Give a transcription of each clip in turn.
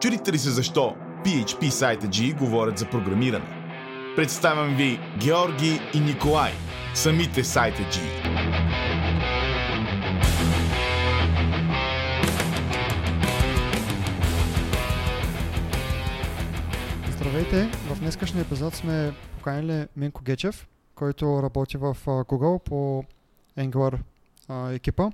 Чудите ли се защо PHP сайта G говорят за програмиране? Представям ви Георги и Николай, самите сайта G. Здравейте! В днескашния епизод сме поканили Минко Гечев, който работи в Google по Angular екипа.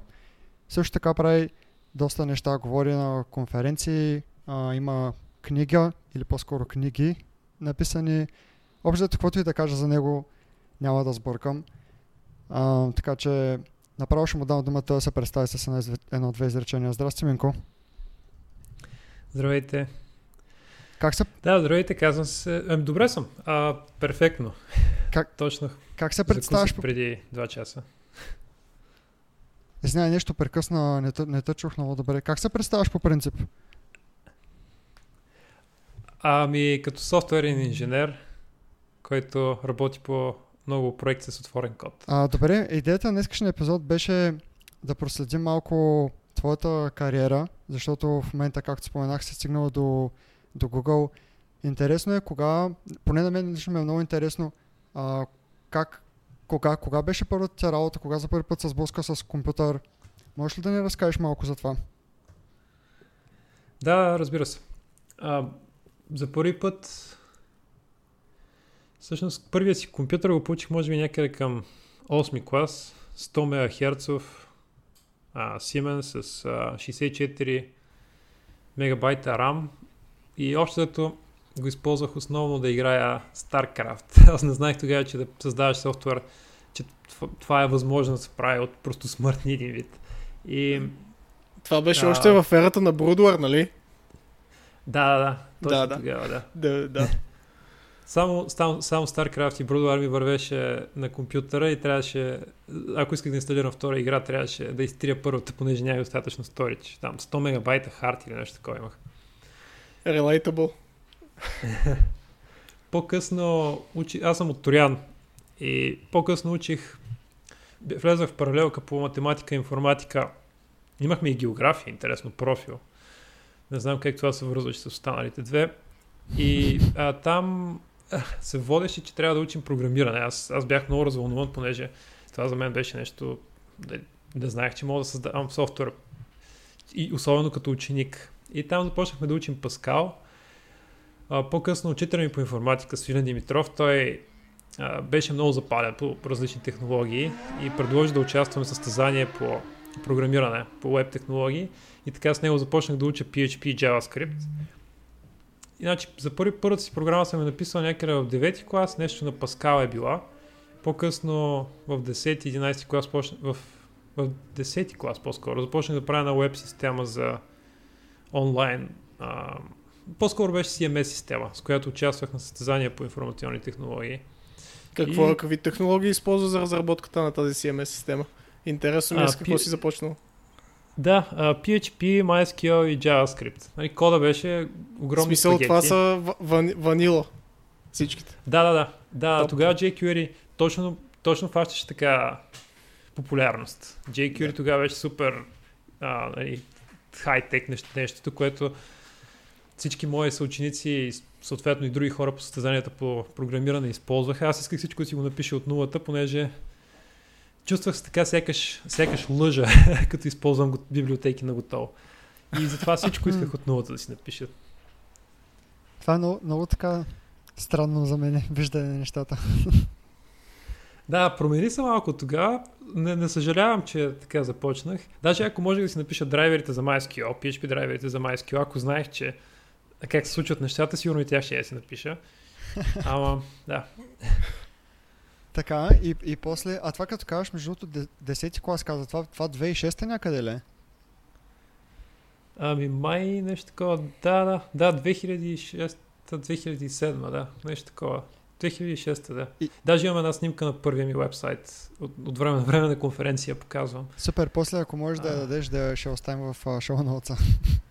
Също така прави доста неща, говори на конференции, а, има книга или по-скоро книги написани. Общо каквото и да кажа за него, няма да сбъркам. А, така че направо ще му дам думата да се представи с едно-две изречения. Здрасти, Минко. Здравейте. Как се... Да, здравейте, казвам се... Ами, добре съм. А, перфектно. Как... Точно. Как се представяш? преди два часа. Извинявай, нещо прекъсна, не, не те чух много добре. Как се представяш по принцип? Ами, като софтуерен инженер, който работи по много проекти с отворен код. А, добре, идеята на днескашния епизод беше да проследим малко твоята кариера, защото в момента, както споменах, си стигнал до, до Google. Интересно е кога, поне на мен лично ми е много интересно, а, как кога, кога беше първата ти работа, кога за първи път се сблъска с компютър? Можеш ли да ни разкажеш малко за това? Да, разбира се. А, за първи път всъщност първият си компютър го получих може би някъде към 8 клас, 100 МГц, а, Siemens с а, 64 мегабайта RAM и още зато го използвах основно да играя StarCraft. Аз не знаех тогава, че да създаваш софтуер, че това е възможно да се прави от просто смъртни един вид. И, това беше а... още в ерата на Брудуар, нали? Да, да, да. Точно да, да. тогава, да. да, да. Само, само, само StarCraft и Brood Army вървеше на компютъра и трябваше, ако исках да инсталирам втора игра, трябваше да изтрия първата, понеже няма достатъчно сторич. Там 100 мегабайта хард или нещо такова имах. Relatable. по-късно учи... Аз съм от Торян и по-късно учих влезах в паралелка по математика и информатика. Имахме и география, интересно профил. Не знам как това се връзваше с останалите две. И а, там се водеше, че трябва да учим програмиране. Аз, аз бях много развълнуван, понеже това за мен беше нещо, да, да знаех, че мога да създавам софтуер. И особено като ученик. И там започнахме да учим Паскал. По-късно учител ми по информатика, Свилен Димитров, той а, беше много запален по, различни технологии и предложи да участваме в състезание по програмиране, по веб технологии. И така с него започнах да уча PHP и JavaScript. Иначе за първи първата си програма съм е написал някъде в 9 клас, нещо на Pascal е била. По-късно в 10-11 клас, в, в 10 клас по-скоро, започнах да правя на веб система за онлайн а, по-скоро беше CMS система, с която участвах на състезания по информационни технологии. Какво, и... Какви технологии използва за разработката на тази CMS система? Интересно ми е с какво P... си започнал. Да, uh, PHP, MySQL и JavaScript. Нали, кода беше огромно. В смисъл, спагети. това са ван, ванила. Всичките. Да, да, да. Да, тогава jQuery точно, точно фащаше така популярност. jQuery да. тогава беше супер uh, нали, хай-тек нещо, нещото, което всички мои съученици и съответно и други хора по състезанията по програмиране използваха. Аз исках всичко да си го напиша от нулата, понеже чувствах се така сякаш, сякаш лъжа, като използвам библиотеки на готово. И затова всичко исках от нулата да си напиша. Това е много, много така странно за мен, виждане на нещата. Да, промени се малко тогава. Не, не съжалявам, че така започнах. Даже ако може да си напиша драйверите за MySQL, PHP драйверите за MySQL, ако знаех, че как се случват нещата, сигурно и тя ще я си напиша. Ама, да. Така, и, и после, а това като казваш, между другото, 10 клас каза, това, това 2006 някъде ли? Ами май нещо такова, да, да, да, 2006 2007, да, нещо такова. 2006, да. И... Даже имам една снимка на първия ми вебсайт. От, от време на време на конференция показвам. Супер, после ако можеш а... да я дадеш, да ще оставим в шоу ноуца.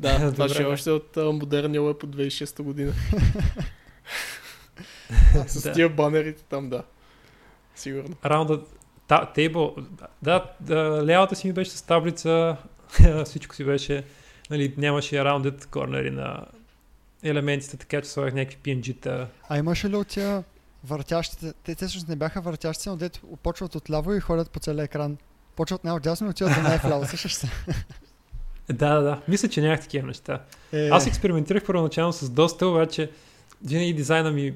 Да, това ще е още от uh, модерния веб от 2006 година. С да. тия банерите там, да. Сигурно. Раунда, тейбъл, да, да, лявата си ми беше с таблица, всичко си беше нали, нямаше rounded corner на елементите, така че слагах някакви PNG-та. А имаше ли от тия въртящите, те, те всъщност не бяха въртящи, но дето почват от ляво и ходят по целия екран. Почват най-отдясно и отиват до най-вляво, също се. Да, да, да. Мисля, че нямах такива неща. Е, Аз експериментирах първоначално с доста, обаче винаги дизайна ми,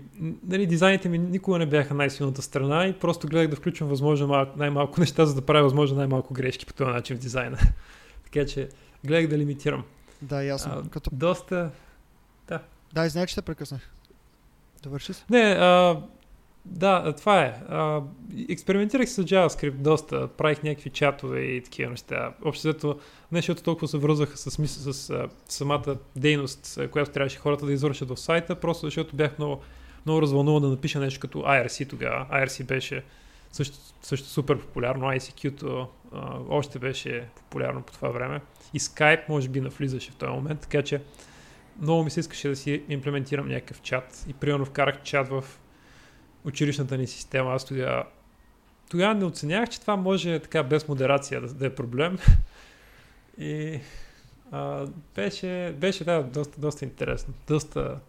нали, дизайните ми никога не бяха най-силната страна и просто гледах да включвам възможно малко, най-малко неща, за да правя възможно най-малко грешки по този начин в дизайна. така че гледах да лимитирам. Да, ясно. А, Като... Доста... Да, извиня, че те прекъснах. Довърши се. Не, а, да, това е. А, експериментирах с JavaScript доста, правих някакви чатове и такива неща. Общо взето, не толкова се връзваха с, мис- с а, самата дейност, която трябваше хората да извършат в сайта, просто защото бях много, много развълнуван да напиша нещо като IRC тогава. IRC беше също, също супер популярно, ICQ-то още беше популярно по това време. И Skype може би навлизаше в този момент, така че много ми се искаше да си имплементирам някакъв чат. И примерно вкарах чат в училищната ни система. Аз тогава, тогава не оценявах, че това може така без модерация да, да е проблем. И а, беше, беше да, доста, доста интересно. Доста...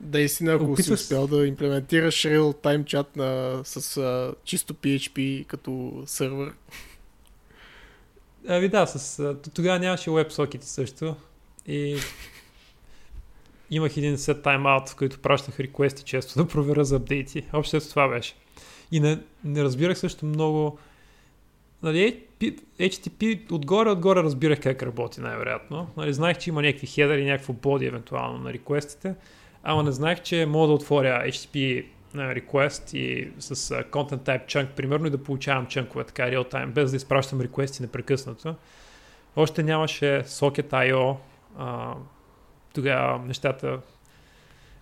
Да, истина, ако си Опитваш- успял да имплементираш real-time чат на, с а, чисто PHP като сервер. Ами да, с, тогава нямаше WebSocket също. И имах един set timeout, в който пращах реквести често да проверя за апдейти. Общо това беше. И не, не разбирах също много... Нали, HTTP отгоре-отгоре разбирах как работи най-вероятно. Нали, знаех, че има някакви хедери, някакво боди евентуално на реквестите, ама не знаех, че мога да отворя HTTP request и с content type chunk, примерно, и да получавам чънкове така real time, без да изпращам реквести непрекъснато. Още нямаше Socket.io, тогава нещата...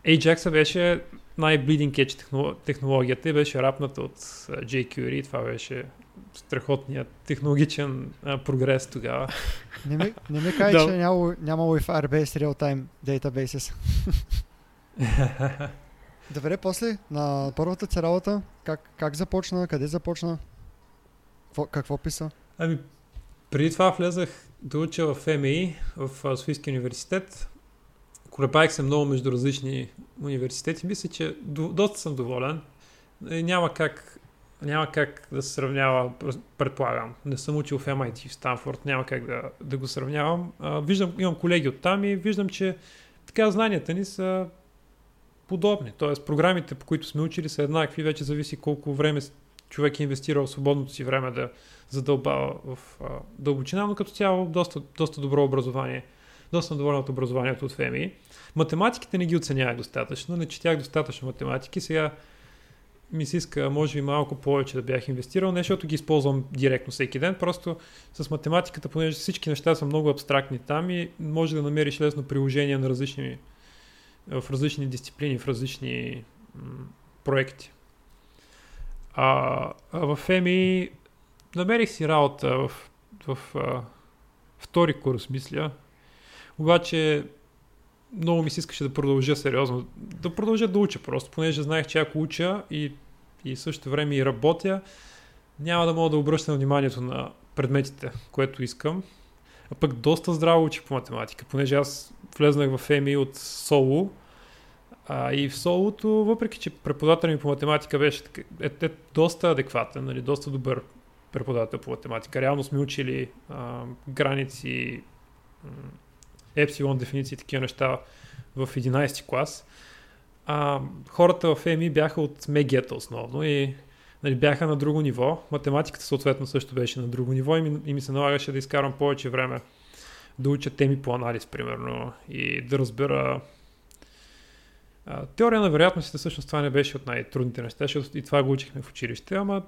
Ajax беше edge технолог- технологията и беше рапната от jQuery. Това беше страхотният технологичен а, прогрес тогава. Не ми, не ми кажа, че нямало, нямало и в Firebase Real-Time Databases. Добре, после на първата ти работа, как, как започна, къде започна, какво, какво писа? Ами, преди това влезах да уча в МИ, в Софийския университет. Колебаех се много между различни университети. Мисля, че до, доста съм доволен. Е, Няма как, няма как да се сравнява, предполагам. Не съм учил в MIT в Станфорд, няма как да, да го сравнявам. А, виждам, имам колеги от там и виждам, че така знанията ни са подобни. Тоест, програмите, по които сме учили, са еднакви. Вече зависи колко време човек е инвестирал в свободното си време да задълбава в а, дълбочина, но като цяло доста, доста добро образование. Доста доволен от образованието от ФМИ. Математиките не ги оценявах достатъчно, не четях достатъчно математики. Сега ми се иска, може би малко повече да бях инвестирал, не защото ги използвам директно всеки ден, просто с математиката, понеже всички неща са много абстрактни там и може да намериш лесно приложение на различни, в различни дисциплини, в различни проекти. А, а в ФМИ намерих си работа в, в а, втори курс, мисля. Обаче много ми се искаше да продължа сериозно. Да продължа да уча просто, понеже знаех, че ако уча и, и също време и работя, няма да мога да обръщам вниманието на предметите, което искам. А пък доста здраво учих по математика, понеже аз влезнах в ЕМИ от соло. А, и в солото, въпреки че преподавателят ми по математика беше е, е, доста адекватен, нали, доста добър преподавател по математика. Реално сме учили а, граници, епсилон дефиниции и такива неща в 11 клас. А, хората в ЕМИ бяха от мегията основно и нали, бяха на друго ниво. Математиката съответно също беше на друго ниво и ми, и ми се налагаше да изкарам повече време да уча теми по анализ, примерно, и да разбера а, теория на вероятностите, всъщност това не беше от най-трудните неща, защото и това го учихме в училище, ама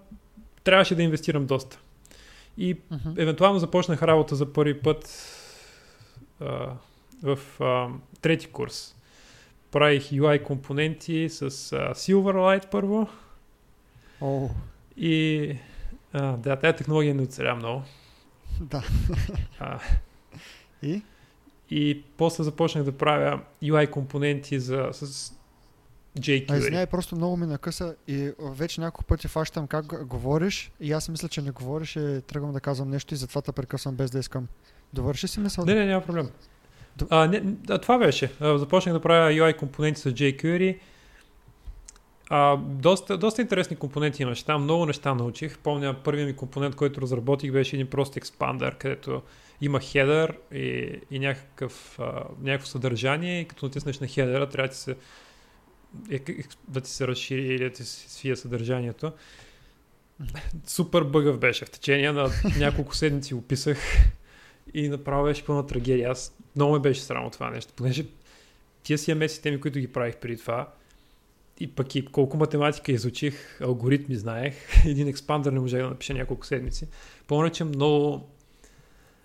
трябваше да инвестирам доста. И Мгм. евентуално започнах работа за първи път а, в а, трети курс. Правих UI компоненти с а, Silverlight първо О, и а, да, тази технология не оцеля много. да. А, И? и после започнах да правя UI компоненти за, с А, jQuery. извиняй, просто много ми накъса и а, вече няколко пъти фащам как говориш и аз мисля, че не говориш и тръгвам да казвам нещо и затова те прекъсвам без да искам. Довърши си мисъл. Не, не, няма проблем. А, не, а, това беше. А, започнах да правя UI компоненти с jQuery. А, доста, доста интересни компоненти имаше там, много неща научих. Помня първият ми компонент, който разработих беше един прост експандър, където има хедър и, и някакъв, а, някакво съдържание и като натиснеш на хедъра трябва да ти се, да ти се разшири или да ти се свие съдържанието. Супер бъгъв беше. В течение на няколко седмици описах и направо беше пълна трагедия. Аз много ме беше срамо това нещо, понеже тия ами системи, които ги правих преди това, и пък и колко математика изучих, алгоритми знаех, един експандър не можех да напиша няколко седмици. Помня, че много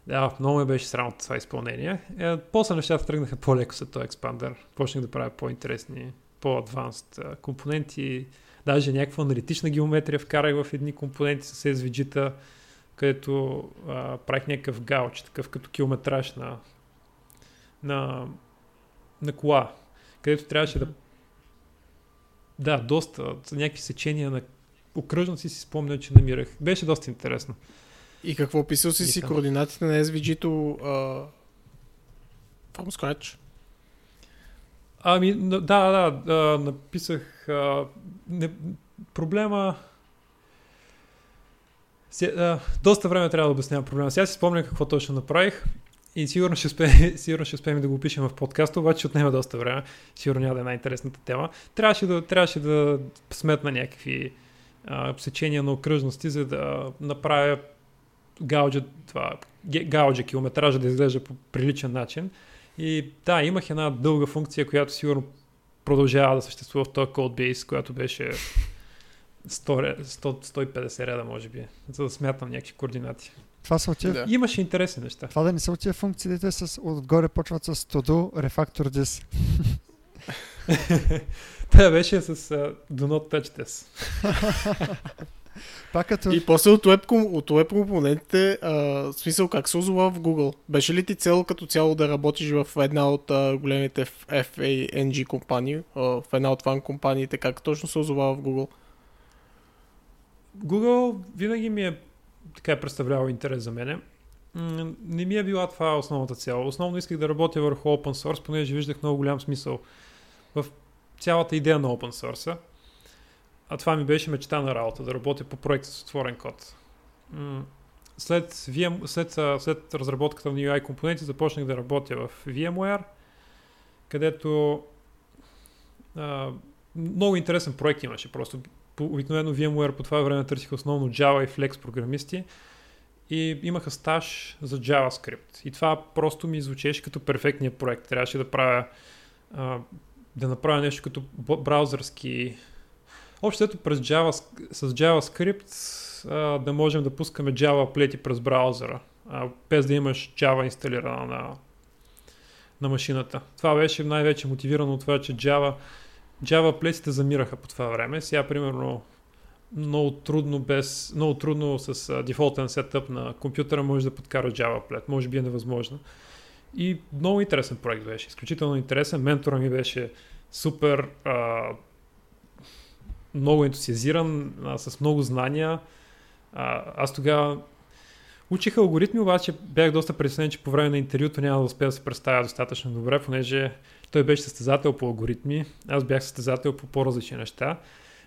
да, много ме беше срам от това изпълнение. Е, после нещата тръгнаха по-леко след този експандър. Почнах да правя по-интересни, по-адванст компоненти. Даже някаква аналитична геометрия вкарах в едни компоненти с SVG-та, където а, правих някакъв гауч, такъв като километраж на, на, на кола, където трябваше да да, доста. Някакви сечения на окръжности си спомня, че намирах. Беше доста интересно. И какво писал си си координатите на SVG-то uh, from scratch? Ами, да, да, да, написах. А, не, проблема. Доста време трябва да обяснявам проблема. Сега си спомня какво точно направих и сигурно ще, успеем, сигурно ще успеем да го опишем в подкаста, обаче отнема доста време. Сигурно няма да е най-интересната тема. Трябваше да, трябваше да сметна някакви а, сечения на окръжности, за да направя гауджа, това, гауджа километража да изглежда по приличен начин. И да, имах една дълга функция, която сигурно продължава да съществува в този codebase, която беше 100, 100, 150 реда, може би, за да смятам някакви координати. Това са отива. Да. Имаше интересни неща. Това да не са отива функциите с отгоре почват с to do refactor this. Това беше с uh, do not touch this. Пак като... И после от web, от web компонентите, а, смисъл как се озова в Google? Беше ли ти цел като цяло да работиш в една от а, големите FANG компании, а, в една от фан компаниите, как точно се озова в Google? Google винаги ми е така е представлявал интерес за мене. Не ми е била това основната цел. Основно исках да работя върху open source, понеже виждах много голям смисъл в цялата идея на open source. А това ми беше мечта на работа, да работя по проект с отворен код. След, VM, след, след разработката на UI компоненти започнах да работя в VMware, където а, много интересен проект имаше. Просто обикновено VMware по това време търсиха основно Java и Flex програмисти и имаха стаж за JavaScript. И това просто ми звучеше като перфектния проект. Трябваше да правя да направя нещо като браузърски Общото през Java, с JavaScript да можем да пускаме Java плети през браузъра, без да имаш Java инсталирана на, на машината. Това беше най-вече мотивирано от това, че Java Java плетите замираха по това време. Сега, примерно, много трудно, без, много трудно с дефолтен сетъп на компютъра може да подкара Java плет. Може би е невъзможно. И много интересен проект беше. Изключително интересен. Ментора ми беше супер а, много ентусиазиран, а, с много знания. А, аз тогава учих алгоритми, обаче бях доста притеснен, че по време на интервюто няма да успея да се представя достатъчно добре, понеже той беше състезател по алгоритми, аз бях състезател по по-различни неща.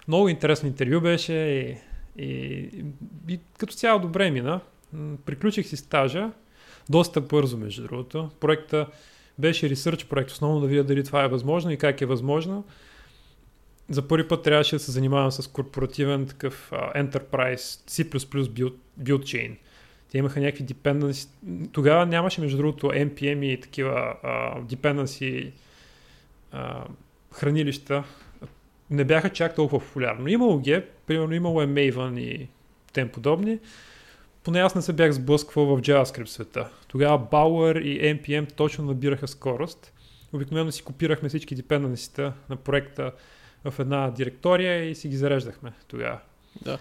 Много интересно интервю беше и, и, и като цяло добре мина. Приключих си стажа, доста бързо между другото. Проекта беше ресърч проект, основно да видя дали това е възможно и как е възможно. За първи път трябваше да се занимавам с корпоративен такъв uh, Enterprise C++ build, build chain. Те имаха някакви dependency. Тогава нямаше, между другото, NPM и такива uh, dependency а, хранилища не бяха чак толкова популярни. Имало ги, примерно имало е Maven и тем подобни, поне аз не се бях сблъсквал в JavaScript света. Тогава Bower и NPM точно набираха скорост. Обикновено си копирахме всички депенденсита на проекта в една директория и си ги зареждахме тогава. Да.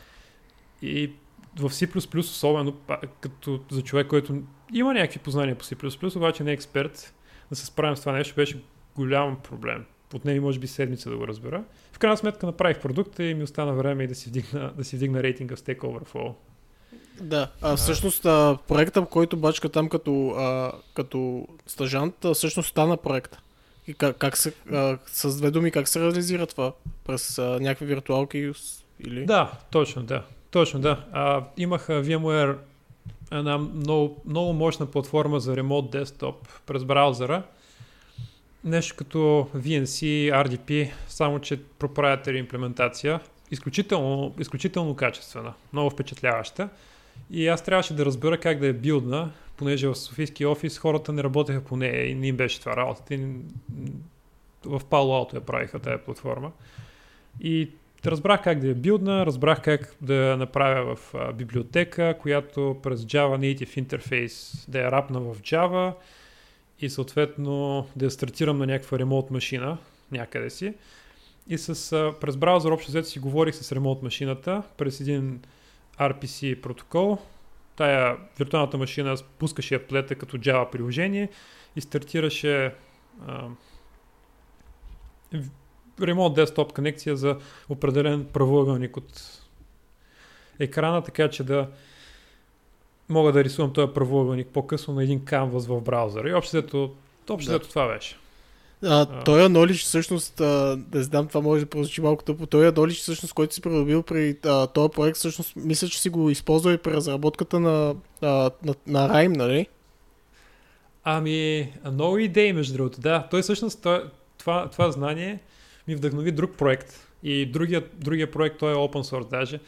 И в C++, особено като за човек, който има някакви познания по C++, обаче не е експерт, да се справим с това нещо беше голям проблем. Отнеми може би седмица да го разбера. В крайна сметка направих продукта и ми остана време и да си вдигна, да си вдигна рейтинга в Stack Overflow. Да, а всъщност а, проекта, който бачка там като, а, като стажант, а, всъщност стана проект. И как, как се, а, с две думи, как се реализира това? През а, някакви виртуалки или? Да, точно, да. Точно, да. А, имах VMware една много, много мощна платформа за ремонт десктоп през браузъра. Нещо като VNC, RDP, само че proprietary имплементация. Изключително, изключително качествена, много впечатляваща. И аз трябваше да разбера как да я билдна, понеже в Софийски офис хората не работеха по нея и не им беше това работата. И в Palo Alto я правиха тази платформа. И разбрах как да я билдна, разбрах как да я направя в библиотека, която през Java Native Interface да я рапна в Java и съответно да я стартирам на някаква ремонт машина някъде си. И с, през браузър общо взето си говорих с ремонт машината през един RPC протокол. Тая виртуалната машина пускаше аплета като Java приложение и стартираше ремонт десктоп конекция за определен правоъгълник от екрана, така че да мога да рисувам този правоъгълник по-късно на един канвас в браузъра. И общо да. това беше. А, а. Той knowledge всъщност, а, да знам, това може да прозвучи малко тъпо, той knowledge всъщност, който си придобил при а, този проект, всъщност мисля, че си го използвал и при разработката на, а, на, на Rime, нали? Ами, много идеи, между другото, да. Той всъщност, той, това, това знание ми вдъхнови друг проект. И другия, другия проект, той е open source даже.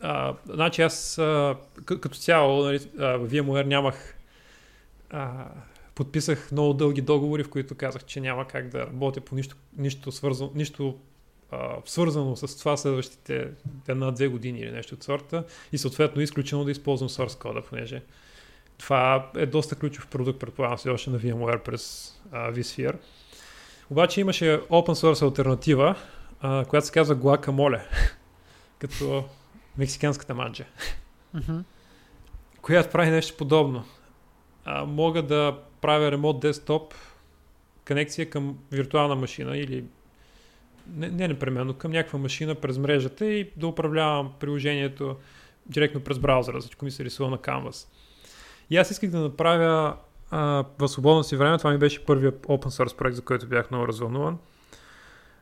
А, значи аз а, като цяло нали, в VMware нямах а, подписах много дълги договори, в които казах, че няма как да работя по нищо, нищо, свързано, нищо а, свързано с това следващите една-две години или нещо от сорта и съответно изключено да използвам source кода, понеже това е доста ключов продукт, предполагам се още на VMware през а, vSphere. Обаче имаше open source альтернатива, а, която се казва Guacamole, като мексиканската манджа, mm-hmm. която прави нещо подобно. А, мога да правя ремонт десктоп конекция към виртуална машина или не, не непременно, към някаква машина през мрежата и да управлявам приложението директно през браузъра, всичко ми се рисува на Canvas. И аз исках да направя в свободно си време, това ми беше първият open source проект, за който бях много развълнуван,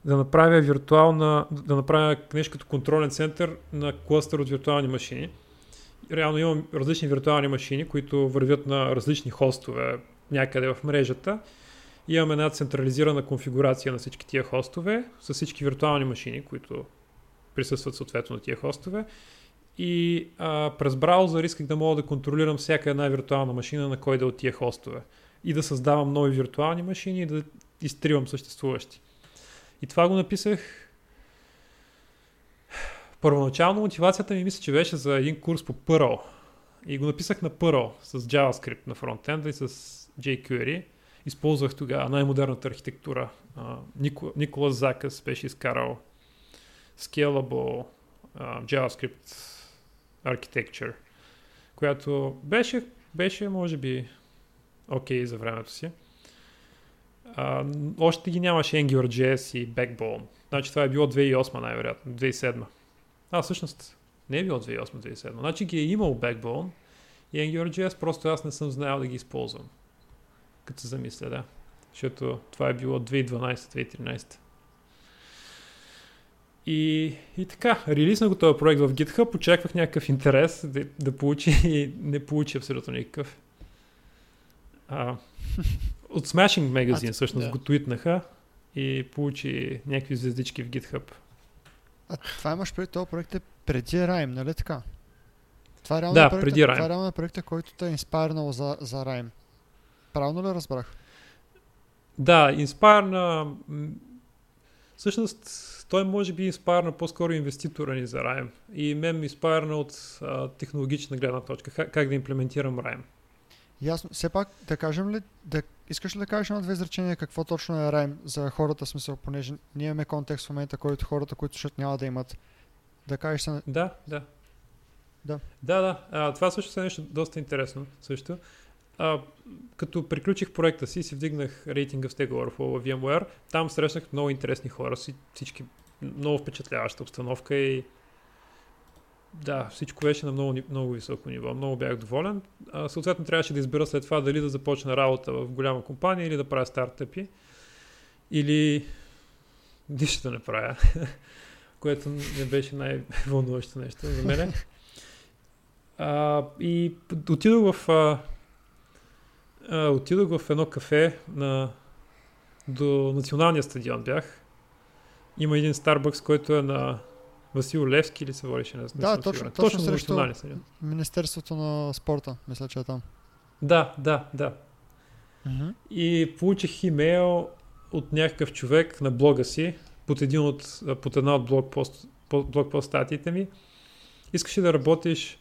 да направя виртуална, да направя нещо като контролен център на кластър от виртуални машини. Реално имам различни виртуални машини, които вървят на различни хостове някъде в мрежата. Имаме една централизирана конфигурация на всички тия хостове, с всички виртуални машини, които присъстват съответно на тия хостове и а, през браузър исках да мога да контролирам всяка една виртуална машина на кой да от тия хостове и да създавам нови виртуални машини и да изтривам съществуващи. И това го написах първоначално мотивацията ми мисля, че беше за един курс по Perl. И го написах на Perl с JavaScript на фронтенда и с jQuery. Използвах тогава най-модерната архитектура. Никола, Никола Закъс беше изкарал Scalable JavaScript Architecture, която беше, беше може би окей okay за времето си. А, още ги нямаше AngularJS и Backbone. Значи това е било 2008 най-вероятно, 2007. А, всъщност не е било 2008-2007. Значи ги е имал Backbone и AngularJS, просто аз не съм знаел да ги използвам. Като се замисля, да. Защото това е било 2012-2013. И, и така, релизнах го този проект в GitHub, очаквах някакъв интерес да, да получи и не получи абсолютно никакъв. А, от Smashing Magazine всъщност да. го твитнаха и получи някакви звездички в GitHub. А това имаш преди този проект е преди Rime, нали така? Това е реално да, проекта, преди Rime. Това е реално проекта, който те е инспайрнал за, за Rime. Правилно ли разбрах? Да, инспайрна... Всъщност той може би инспайрна по-скоро инвеститора ни за Rime. И мен ми инспайрна от а, технологична гледна точка. Как, как да имплементирам Rime. Ясно. Все пак да кажем ли, да, искаш ли да кажеш на две изречения какво точно е Rime за хората, смисъл, понеже ние имаме контекст в момента, който хората, които ще няма да имат. Да кажеш се... Да, да. Да. Да, да. А, това също е нещо доста интересно. Също а, като приключих проекта си, си вдигнах рейтинга в Stack Overflow в VMware, там срещнах много интересни хора, всички много впечатляваща обстановка и да, всичко беше на много, много високо ниво. Много бях доволен. А, съответно, трябваше да избера след това дали да започна работа в голяма компания или да правя стартъпи. Или нищо да не правя. което не беше най-вълнуващо нещо за мен. А, и отидох в, а, а, отидох в едно кафе на, до националния стадион бях. Има един Starbucks, който е на Васил Левски или се водеше, не. Да, точно- сигурен. точно точно срещу- стадион. Министерството на спорта, мисля, че е там. Да, да, да. И получих имейл от някакъв човек на блога си, под, един от, под една от блог пост, по- блог пост статиите ми. Искаш ли да работиш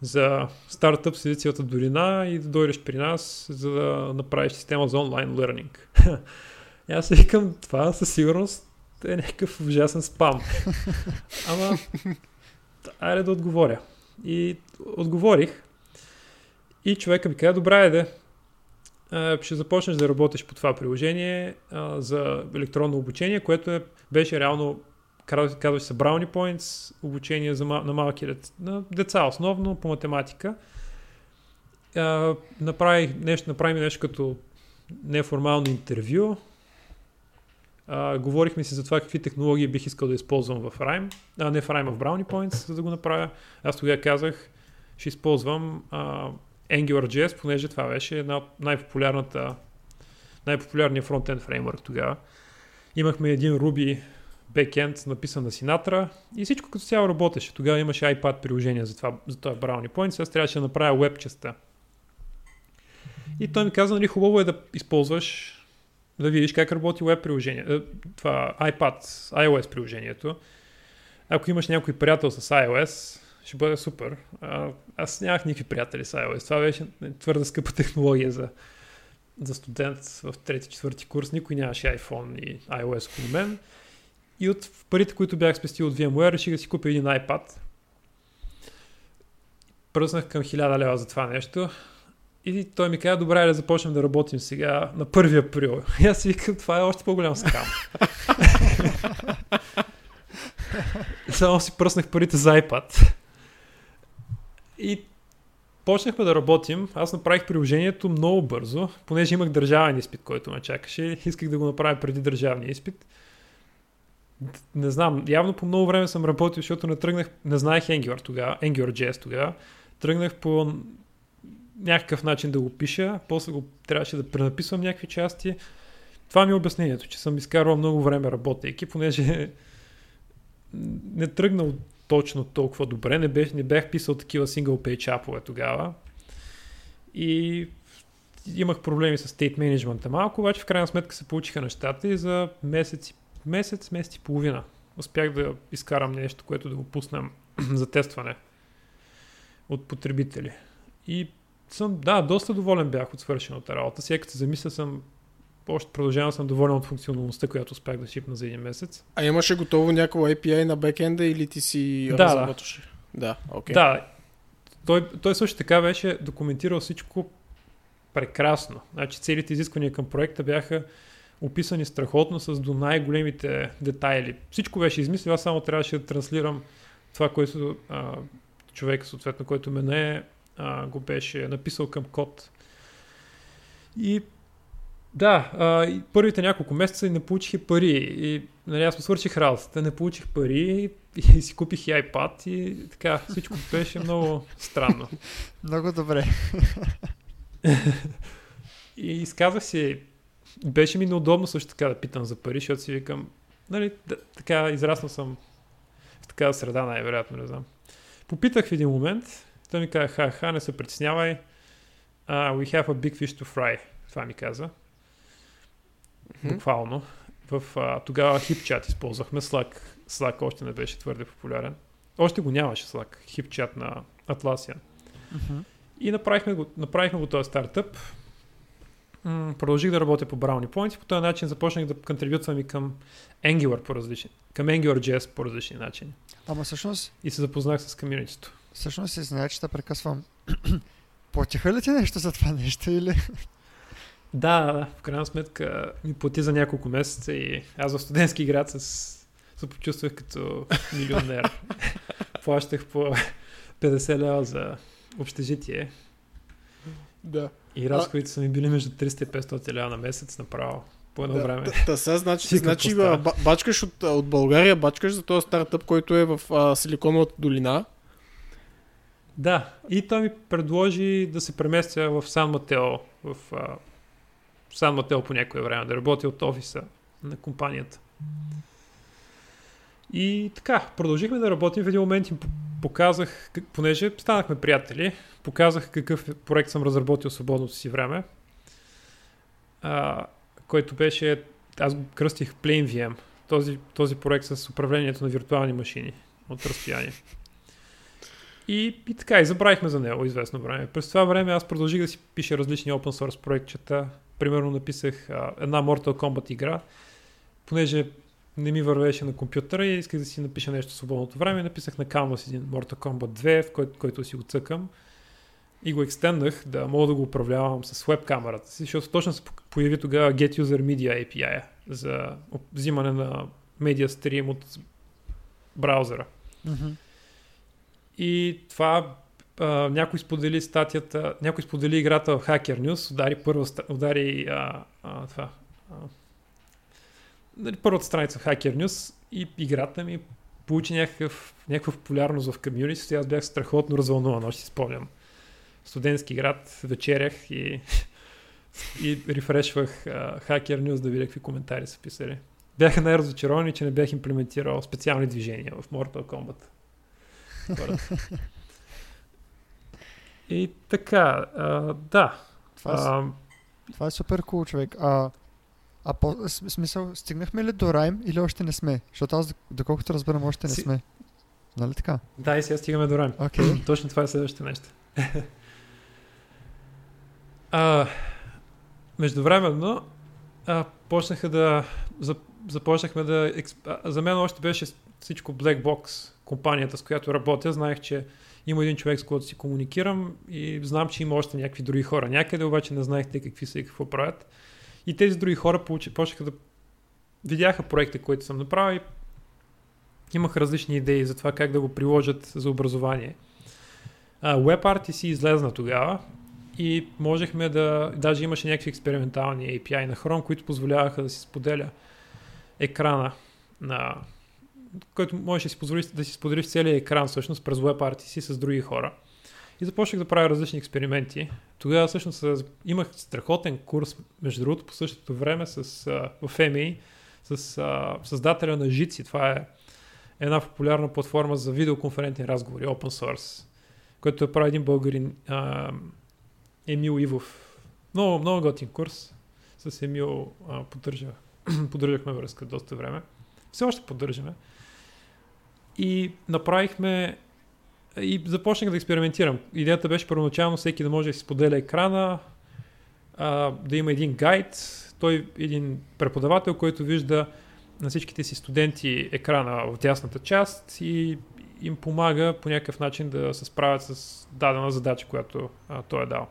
за стартъп с езицията Долина и да дойдеш при нас, за да направиш система за онлайн learning. И аз викам, това със сигурност е някакъв ужасен спам. Ама, айде да отговоря. И отговорих. И човека ми каза, добре, еде, ще започнеш да работиш по това приложение а, за електронно обучение, което е, беше реално, казва казва се Brownie Points, обучение за, на малки деца, деца, основно по математика. А, направих нещо, направим нещо като неформално интервю. А, говорихме си за това какви технологии бих искал да използвам в Rime, а не в Rime, а в Brownie Points, за да го направя. Аз тогава казах, ще използвам а, AngularJS, понеже това беше една от най-популярната най-популярният фронтенд фреймворк тогава. Имахме един Ruby бекенд, написан на Sinatra и всичко като цяло работеше. Тогава имаше iPad приложение за, това, за това Brownie Points, аз трябваше да направя веб частта. И той ми каза, нали, хубаво е да използваш, да видиш как работи веб приложение. Е, Това iPad, iOS приложението. Ако имаш някой приятел с iOS, ще бъде супер. А, аз нямах никакви приятели с iOS. Това беше твърде скъпа технология за, за студент в трети-четвърти курс. Никой нямаше iPhone и iOS около мен. И от парите, които бях спестил от VMware, реших да си купя един iPad. Пръснах към 1000 лева за това нещо. И той ми каза, добре, да започнем да работим сега на 1 април. И аз си викам, това е още по-голям скам. Само си пръснах парите за iPad. И почнахме да работим. Аз направих приложението много бързо, понеже имах държавен изпит, който ме чакаше. Исках да го направя преди държавния изпит. Не знам, явно по много време съм работил, защото не тръгнах, не знаех Angular тогава, AngularJS тогава. Тръгнах по някакъв начин да го пиша, после го трябваше да пренаписвам някакви части. Това ми е обяснението, че съм изкарвал много време работейки, понеже не тръгнал точно толкова добре, не, бех, не бях писал такива single page апове тогава. И имах проблеми с state management малко, обаче в крайна сметка се получиха нещата и за месец, месец, месец и половина успях да изкарам нещо, което да го пуснем за тестване от потребители. И съм, да, доста доволен бях от свършената работа. Сега като се замисля съм, още продължавам съм доволен от функционалността, която успях да шипна за един месец. А имаше готово някакво API на бекенда или ти си Да, разработваше? Да, окей. Да, той, той също така беше документирал всичко прекрасно. Значи целите изисквания към проекта бяха описани страхотно с до най-големите детайли. Всичко беше измислил, аз само трябваше да транслирам това, което а, човек, съответно, който ме не а, го беше написал към код. И да, а, и първите няколко месеца не получих и пари. И нали, аз му свърших работата, не получих пари и, и си купих и iPad и така, всичко беше много странно. Много добре. И изказах си, беше ми неудобно също така да питам за пари, защото си викам, нали, да, така израснал съм в такава среда, най-вероятно, не знам. Попитах в един момент, той ми каза, ха-ха, не се притеснявай, uh, we have a big fish to fry, това ми каза, буквално. В, а, тогава HipChat използвахме, Slack, Slack още не беше твърде популярен. Още го нямаше Slack, HipChat на Atlassian. Мгм. И направихме го, направихме го този стартъп. М, продължих да работя по Brownie Points и по този начин започнах да контрибютвам и към Angular по различни, към AngularJS по различни начини. Ама всъщност, И се запознах с комьюнитито. всъщност извиня, че те прекъсвам. Платиха ли ти нещо за това нещо или? Да, да, в крайна сметка ми плати за няколко месеца и аз в студентски град с, се почувствах като милионер. плащах по 50 лева за общежитие. Да. И разходите са ми били между 300 и 500 лева на месец направо. По едно да, време. Та, та сега значи, Си значи ба, бачкаш от, от България, бачкаш за този стартъп, който е в а, Силиконовата долина. Да, и той ми предложи да се преместя в Сан Матео, в а, Сан Матео по някое време, да работя от офиса на компанията. И така, продължихме да работим. В един момент им показах, понеже станахме приятели, показах какъв проект съм разработил свободното си време, а, който беше, аз го кръстих PlaneVM, този, този проект с управлението на виртуални машини от разстояние. И, и така, и забравихме за него известно време. През това време аз продължих да си пиша различни open source проектчета. Примерно написах а, една Mortal Kombat игра, понеже не ми вървеше на компютъра и исках да си напиша нещо в свободното време. Написах на Canvas един Mortal Kombat 2, в който, който си го цъкам. И го екстендах да мога да го управлявам с веб камерата си, защото точно се появи тогава Get User Media API за взимане на медиа стрим от браузъра. Мгм. И това а, някой сподели статията, някой сподели играта в Hacker News, удари първа, удари а, а, това, а, нали, първата страница в Hacker News и играта ми получи някакъв, някаква популярност в комьюнити, аз бях страхотно развълнуван, още си спомням. Студентски град, вечерях и, и рефрешвах а, Hacker News да видя какви коментари са писали. Бяха най-разочаровани, че не бях имплементирал специални движения в Mortal Kombat. И така, а, да. Това, е, А, това е супер кул, човек. А, а по, смисъл, стигнахме ли до Райм или още не сме? Защото аз, доколкото разбирам, още не Си- сме. Нали така? да, и сега стигаме до ран. Окей. Точно това е следващото нещо. а, междувременно а, почнаха да за, започнахме да за мен още беше всичко Black Box компанията с която работя знаех, че има един човек с който си комуникирам и знам, че има още някакви други хора някъде, обаче не знаех те какви са и какво правят и тези други хора почнаха да видяха проекта, който съм направил имах различни идеи за това как да го приложат за образование. А, WebRTC излезна тогава и можехме да... Даже имаше някакви експериментални API на Chrome, които позволяваха да си споделя екрана на който можеш да си позволиш да си споделиш целият екран всъщност през WebRTC с други хора. И започнах да правя различни експерименти. Тогава всъщност имах страхотен курс, между другото, по същото време с, а, в MI с а, създателя на Jitsi. Това е една популярна платформа за видеоконферентни разговори, open source, който е прави един българин а, Емил Ивов. Много, много готин курс. С Емил поддържа, поддържахме връзка доста време. Все още поддържаме. И направихме и започнах да експериментирам. Идеята беше първоначално всеки да може да си споделя екрана, а, да има един гайд, той един преподавател, който вижда на всичките си студенти екрана в дясната част и им помага по някакъв начин да се справят с дадена задача, която а, той е дал.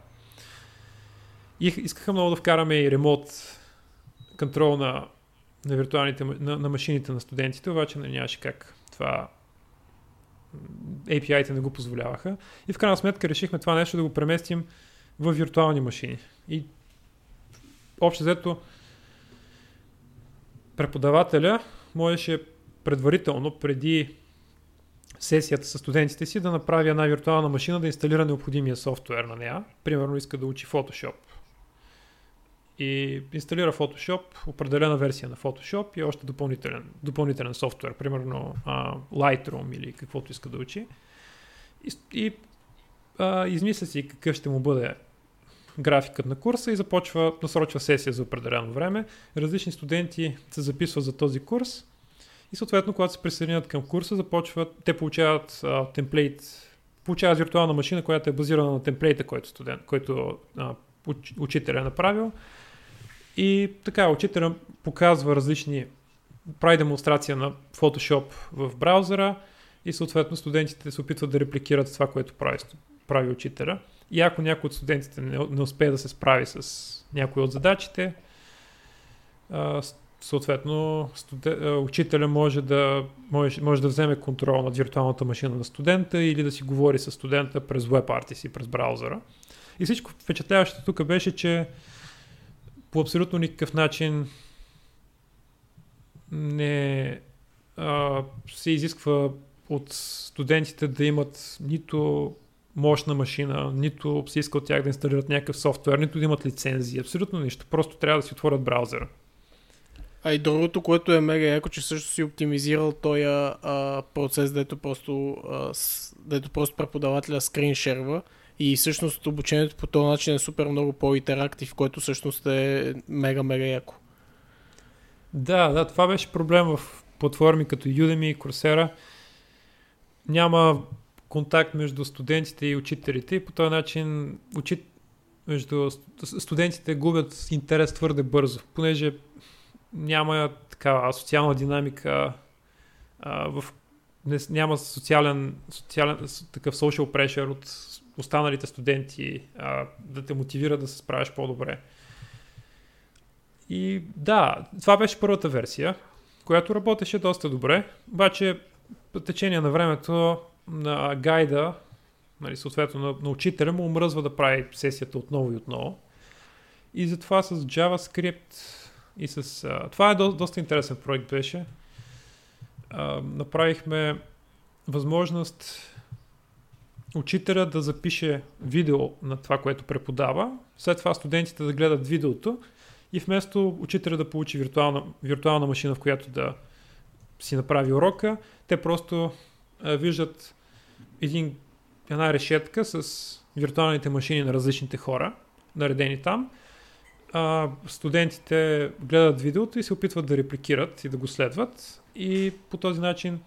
И искаха много да вкараме и ремонт контрол на, на виртуалните, на, на машините на студентите, обаче не нямаше как. Това API-те не го позволяваха. И в крайна сметка решихме това нещо да го преместим в виртуални машини. И общо взето преподавателя можеше предварително, преди сесията с студентите си, да направи една виртуална машина да инсталира необходимия софтуер на нея. Примерно иска да учи Photoshop. И инсталира Photoshop, определена версия на Photoshop и още допълнителен, допълнителен софтуер, примерно а, Lightroom или каквото иска да учи. И, и а, измисля си какъв ще му бъде графикът на курса и започва, насрочва сесия за определено време. Различни студенти се записват за този курс и съответно, когато се присъединят към курса, започват, те получават а, темплейт, получават виртуална машина, която е базирана на темплейта, който, студент, който а, уч, учителя е направил. И така, учителя показва различни, прави демонстрация на Photoshop в браузъра и съответно студентите се опитват да репликират това, което прави, прави учителя. И ако някой от студентите не, не успее да се справи с някои от задачите, съответно студе... учителя може да, може, може да вземе контрол над виртуалната машина на студента или да си говори с студента през WebArtist си, през браузъра. И всичко впечатляващо тук беше, че по абсолютно никакъв начин не а, се изисква от студентите да имат нито мощна машина, нито се иска от тях да инсталират някакъв софтуер, нито да имат лицензии, абсолютно нищо. Просто трябва да си отворят браузъра. А и другото, което е мега яко, че също си оптимизирал този процес, дето просто, а, с, дето просто преподавателя скриншерва и всъщност обучението по този начин е супер много по-интерактив, което всъщност е мега-мега яко. Да, да, това беше проблем в платформи като Udemy и Coursera. Няма контакт между студентите и учителите и по този начин учит... между студентите губят интерес твърде бързо, понеже няма такава социална динамика а, в не, няма социален, социален, такъв social pressure от останалите студенти а, да те мотивира да се справиш по-добре. И да, това беше първата версия, която работеше доста добре, обаче по течение на времето на гайда, нали, съответно на, на учителя му омръзва да прави сесията отново и отново. И затова с JavaScript и с... А, това е до, доста интересен проект беше. А, направихме възможност учителя да запише видео на това, което преподава, след това студентите да гледат видеото и вместо учителя да получи виртуална, виртуална машина, в която да си направи урока, те просто виждат един, една решетка с виртуалните машини на различните хора, наредени там. А, студентите гледат видеото и се опитват да репликират и да го следват и по този начин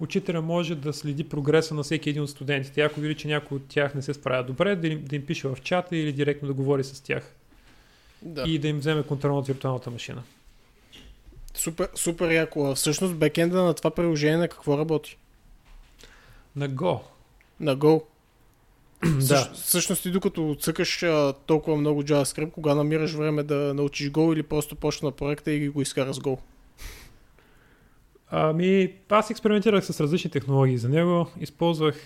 учителя може да следи прогреса на всеки един от студентите. Ако види, че някой от тях не се справя добре, да им, да им пише в чата или директно да говори с тях. Да. И да им вземе контрол от виртуалната машина. Супер, супер яко. Всъщност бекенда на това приложение на какво работи? На Go. На Go. да. Всъщност ти докато цъкаш толкова много JavaScript, кога намираш време да научиш Go или просто почна на проекта и го изкараш с Go? Ами, аз експериментирах с различни технологии за него. Използвах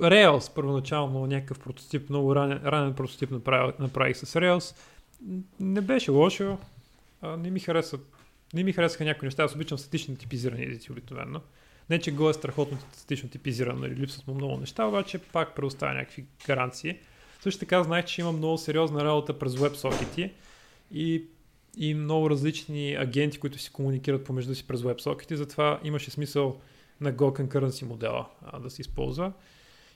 Rails първоначално, някакъв прототип, много ранен, ранен прототип направих, направих с Rails. Не беше лошо. А, не ми хареса. Не ми харесаха някои неща. Аз обичам статични типизирани езици обикновено. Не, че Go е страхотно статично типизирано или липсват му много неща, обаче пак предоставя някакви гаранции. Също така знаех, че има много сериозна работа през WebSocket и, и много различни агенти, които си комуникират помежду си през WebSocket, затова имаше смисъл на Go Concurrency модела а, да се използва.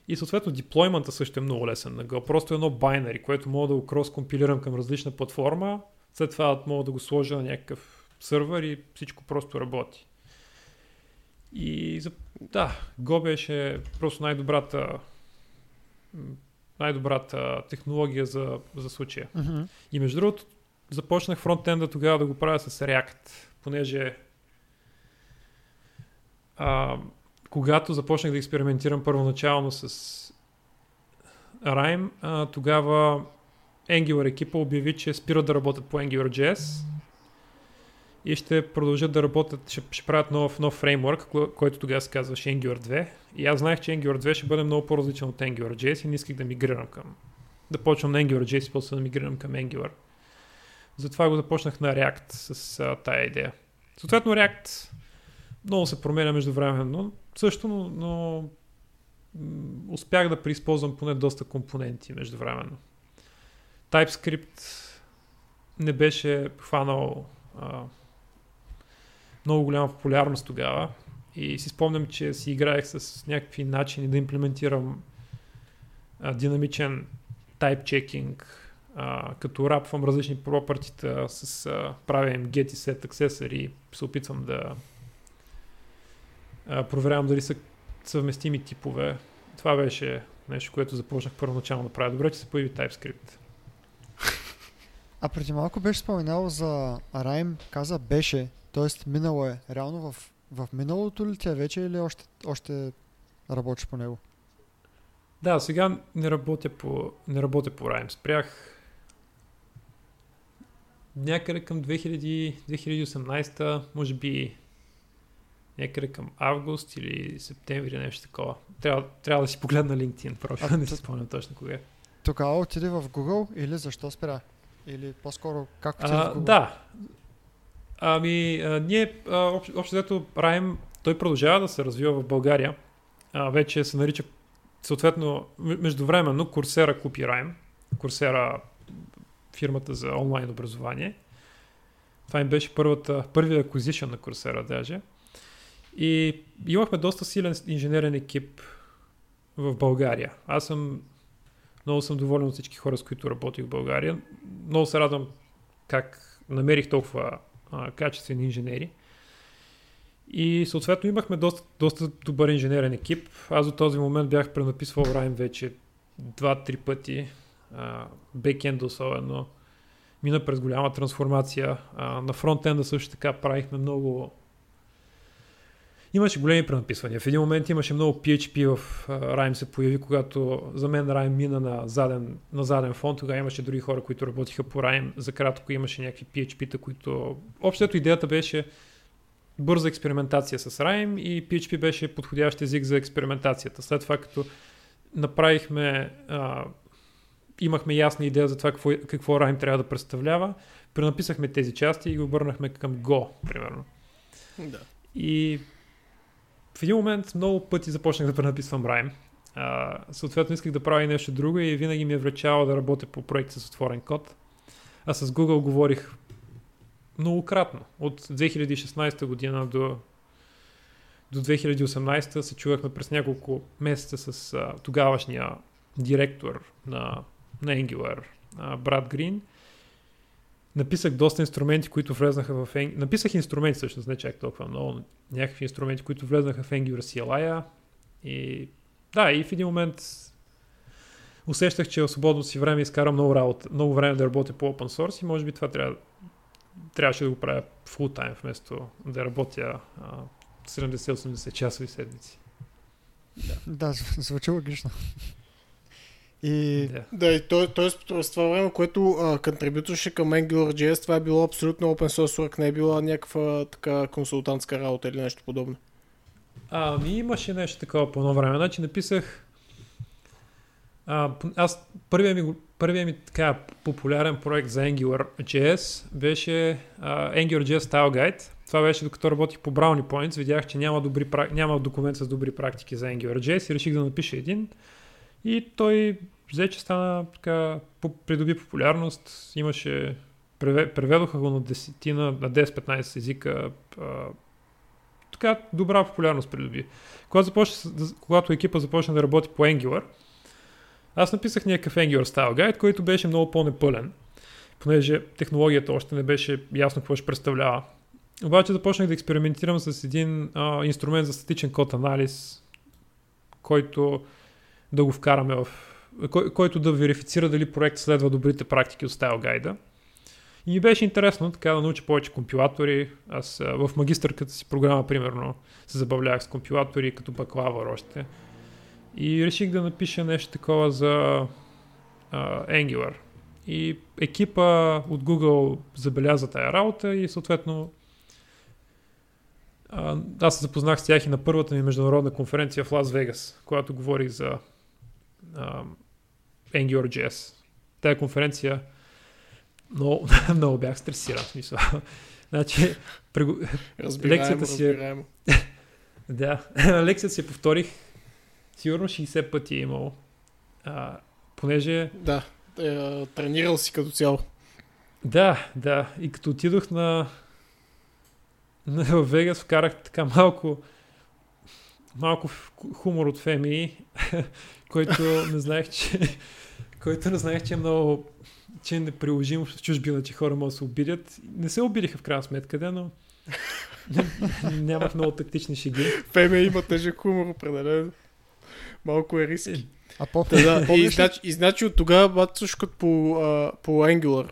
И съответно деплоймента също е много лесен на Go. Просто едно байнери, което мога да го крос-компилирам към различна платформа, след това мога да го сложа на някакъв сървър и всичко просто работи. И за, да, Go беше просто най-добрата най-добрата технология за, за случая. Uh-huh. И между другото, започнах фронтенда тогава да го правя с React, понеже а, когато започнах да експериментирам първоначално с Rime, а, тогава Angular екипа обяви, че спират да работят по AngularJS и ще продължат да работят, ще, ще правят нов, нов фреймворк, който тогава се казваше Angular 2. И аз знаех, че Angular 2 ще бъде много по-различен от AngularJS и не исках да мигрирам към да почвам на AngularJS и после да мигрирам към Angular. Затова го започнах на React с а, тая идея. Съответно React много се променя междувременно, също, но, но успях да преизползвам поне доста компоненти междувременно. TypeScript не беше хванал много голяма популярност тогава и си спомням, че си играех с някакви начини да имплементирам а, динамичен type checking, а, като рапвам различни пропъртита с а, правя им get и set accessor и се опитвам да а, проверявам дали са съвместими типове. Това беше нещо, което започнах първоначално да правя. Добре, че се появи TypeScript. А преди малко беше споменал за Rime, каза беше, т.е. минало е. Реално в, в миналото ли тя вече или още, още работиш по него? Да, сега не работя по, не работя по Rime. Спрях някъде към 2000, 2018, може би някъде към август или септември, нещо такова. Трябва, трябва да си погледна LinkedIn, просто не си спомням точно кога. Тогава отиде в Google или защо спря? Или по-скоро как отиде в А, Google? да. Ами, а, ние, а, общо, общо взето, Райм, той продължава да се развива в България. А, вече се нарича, съответно, междувременно Coursera купи Райм. Coursera, фирмата за онлайн образование. Това им беше първата, първия acquisition на Coursera даже. И имахме доста силен инженерен екип в България. Аз съм много съм доволен от всички хора, с които работих в България. Много се радвам как намерих толкова а, качествени инженери. И съответно имахме доста, доста добър инженерен екип. Аз до този момент бях пренаписвал Rime вече два-три пъти. Бекенда особено. Мина през голяма трансформация. А, на фронтенда също така правихме много Имаше големи пренаписвания. В един момент имаше много PHP в Rime се появи, когато за мен Rime мина на заден, на заден фон. Тогава имаше други хора, които работиха по Rime. За кратко имаше някакви PHP-та, които... Общото идеята беше бърза експериментация с Rime и PHP беше подходящ език за експериментацията. След това, като направихме... имахме ясна идея за това какво, какво Rime трябва да представлява, пренаписахме тези части и го обърнахме към Go, примерно. Да. И в един момент много пъти започнах да пренаписвам. А, съответно исках да правя и нещо друго и винаги ми е влечало да работя по проекти с отворен код. А с Google говорих многократно. От 2016 година до, до 2018 се чувахме през няколко месеца с а, тогавашния директор на, на Angular, Брат Грин. Написах доста инструменти, които влезнаха в Angular. Написах инструменти, всъщност, не чак толкова много, но някакви инструменти, които влезнаха в Angular CLI. И да, и в един момент усещах, че в свободно си време изкарам много работа, много време да работя по open source и може би това трябва, трябваше да го правя full time, вместо да работя а, 70-80 часови седмици. Да, зв- звучи логично. И Да. Да, и то, т.е. през това време, което контрибютваше към AngularJS, това е било абсолютно open source work, не е била някаква така консултантска работа или нещо подобно. А, ми имаше нещо такова по едно време. Значи написах... А, аз, първият ми, първият ми така популярен проект за AngularJS беше а, AngularJS Style Guide. Това беше докато работих по Brownie Points. Видях, че няма, добри, няма документ с добри практики за AngularJS и реших да напиша един. И той взе, че стана така, придоби популярност. Имаше... преве- Преведоха го на 10, на, на 10-15 езика. Така добра популярност придоби. Когато, започна, когато екипа започна да работи по Angular, аз написах някакъв Angular Style Guide, който беше много по-непълен, понеже технологията още не беше ясно какво ще представлява. Обаче започнах да експериментирам с един а, инструмент за статичен код анализ, който да го вкараме в... Кой, който да верифицира дали проект следва добрите практики от Style Guide. И ми беше интересно така да науча повече компилатори. Аз в магистърката си програма, примерно, се забавлявах с компилатори като бакалавър още. И реших да напиша нещо такова за а, Angular. И екипа от Google забеляза тая работа и съответно аз се запознах с тях и на първата ми международна конференция в Лас Вегас, когато говорих за а, AngularJS. Тая конференция много, много бях стресиран. в Смисъл. значи, прего... Разбираемо, Лекцията си е- разбираемо. да, лекцията си повторих сигурно 60 пъти е имало. А, понеже Да, е, тренирал си като цяло. Да, да. И като отидох на, на Вегас, вкарах така малко малко хумор от Феми, който не знаех, че който не знаех, че е много че е неприложимо в чужбина, че хора могат да се обидят. Не се обидиха в крайна сметка, да, но нямах много тактични шеги. Феме има тежък хумор, определено. Малко е риски. а по да, и, значи, и значи от тогава батушкът по, а, по Angular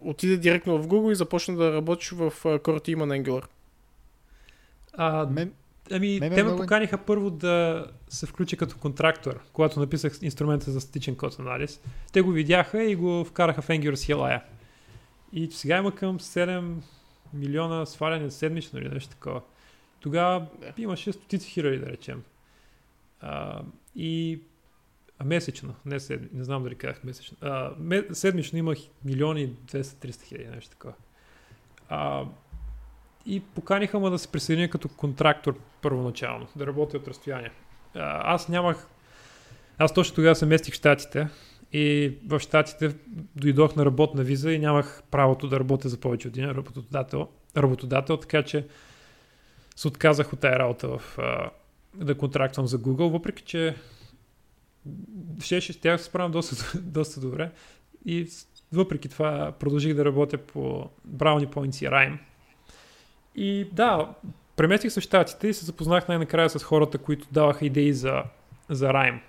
отиде директно в Google и започна да работиш в а, Core Team на Angular. А, Мен, Ами, Ме ме те ме много- поканиха първо да се включа като контрактор, когато написах инструмента за статичен код анализ. Те го видяха и го вкараха в Angular CLI. И сега има към 7 милиона сваляне седмично или нещо такова. Тогава Да. имаше стотици хиляди, да речем. А, и а месечно, не седмично, не знам дали казах месечно. А, седмично имах милиони и 200-300 хиляди, нещо такова. А, и поканиха ме да се присъединя като контрактор първоначално, да работя от разстояние. Аз нямах... Аз точно тогава се местих в Штатите и в Штатите дойдох на работна виза и нямах правото да работя за повече от един работодател, работодател така че се отказах от тази работа в, да контрактвам за Google, въпреки че щеше с тях се справям доста, доста добре и въпреки това продължих да работя по Brownie Points и Rhyme. И да, преместих се в Штатите и се запознах най-накрая с хората, които даваха идеи за, за Rhyme.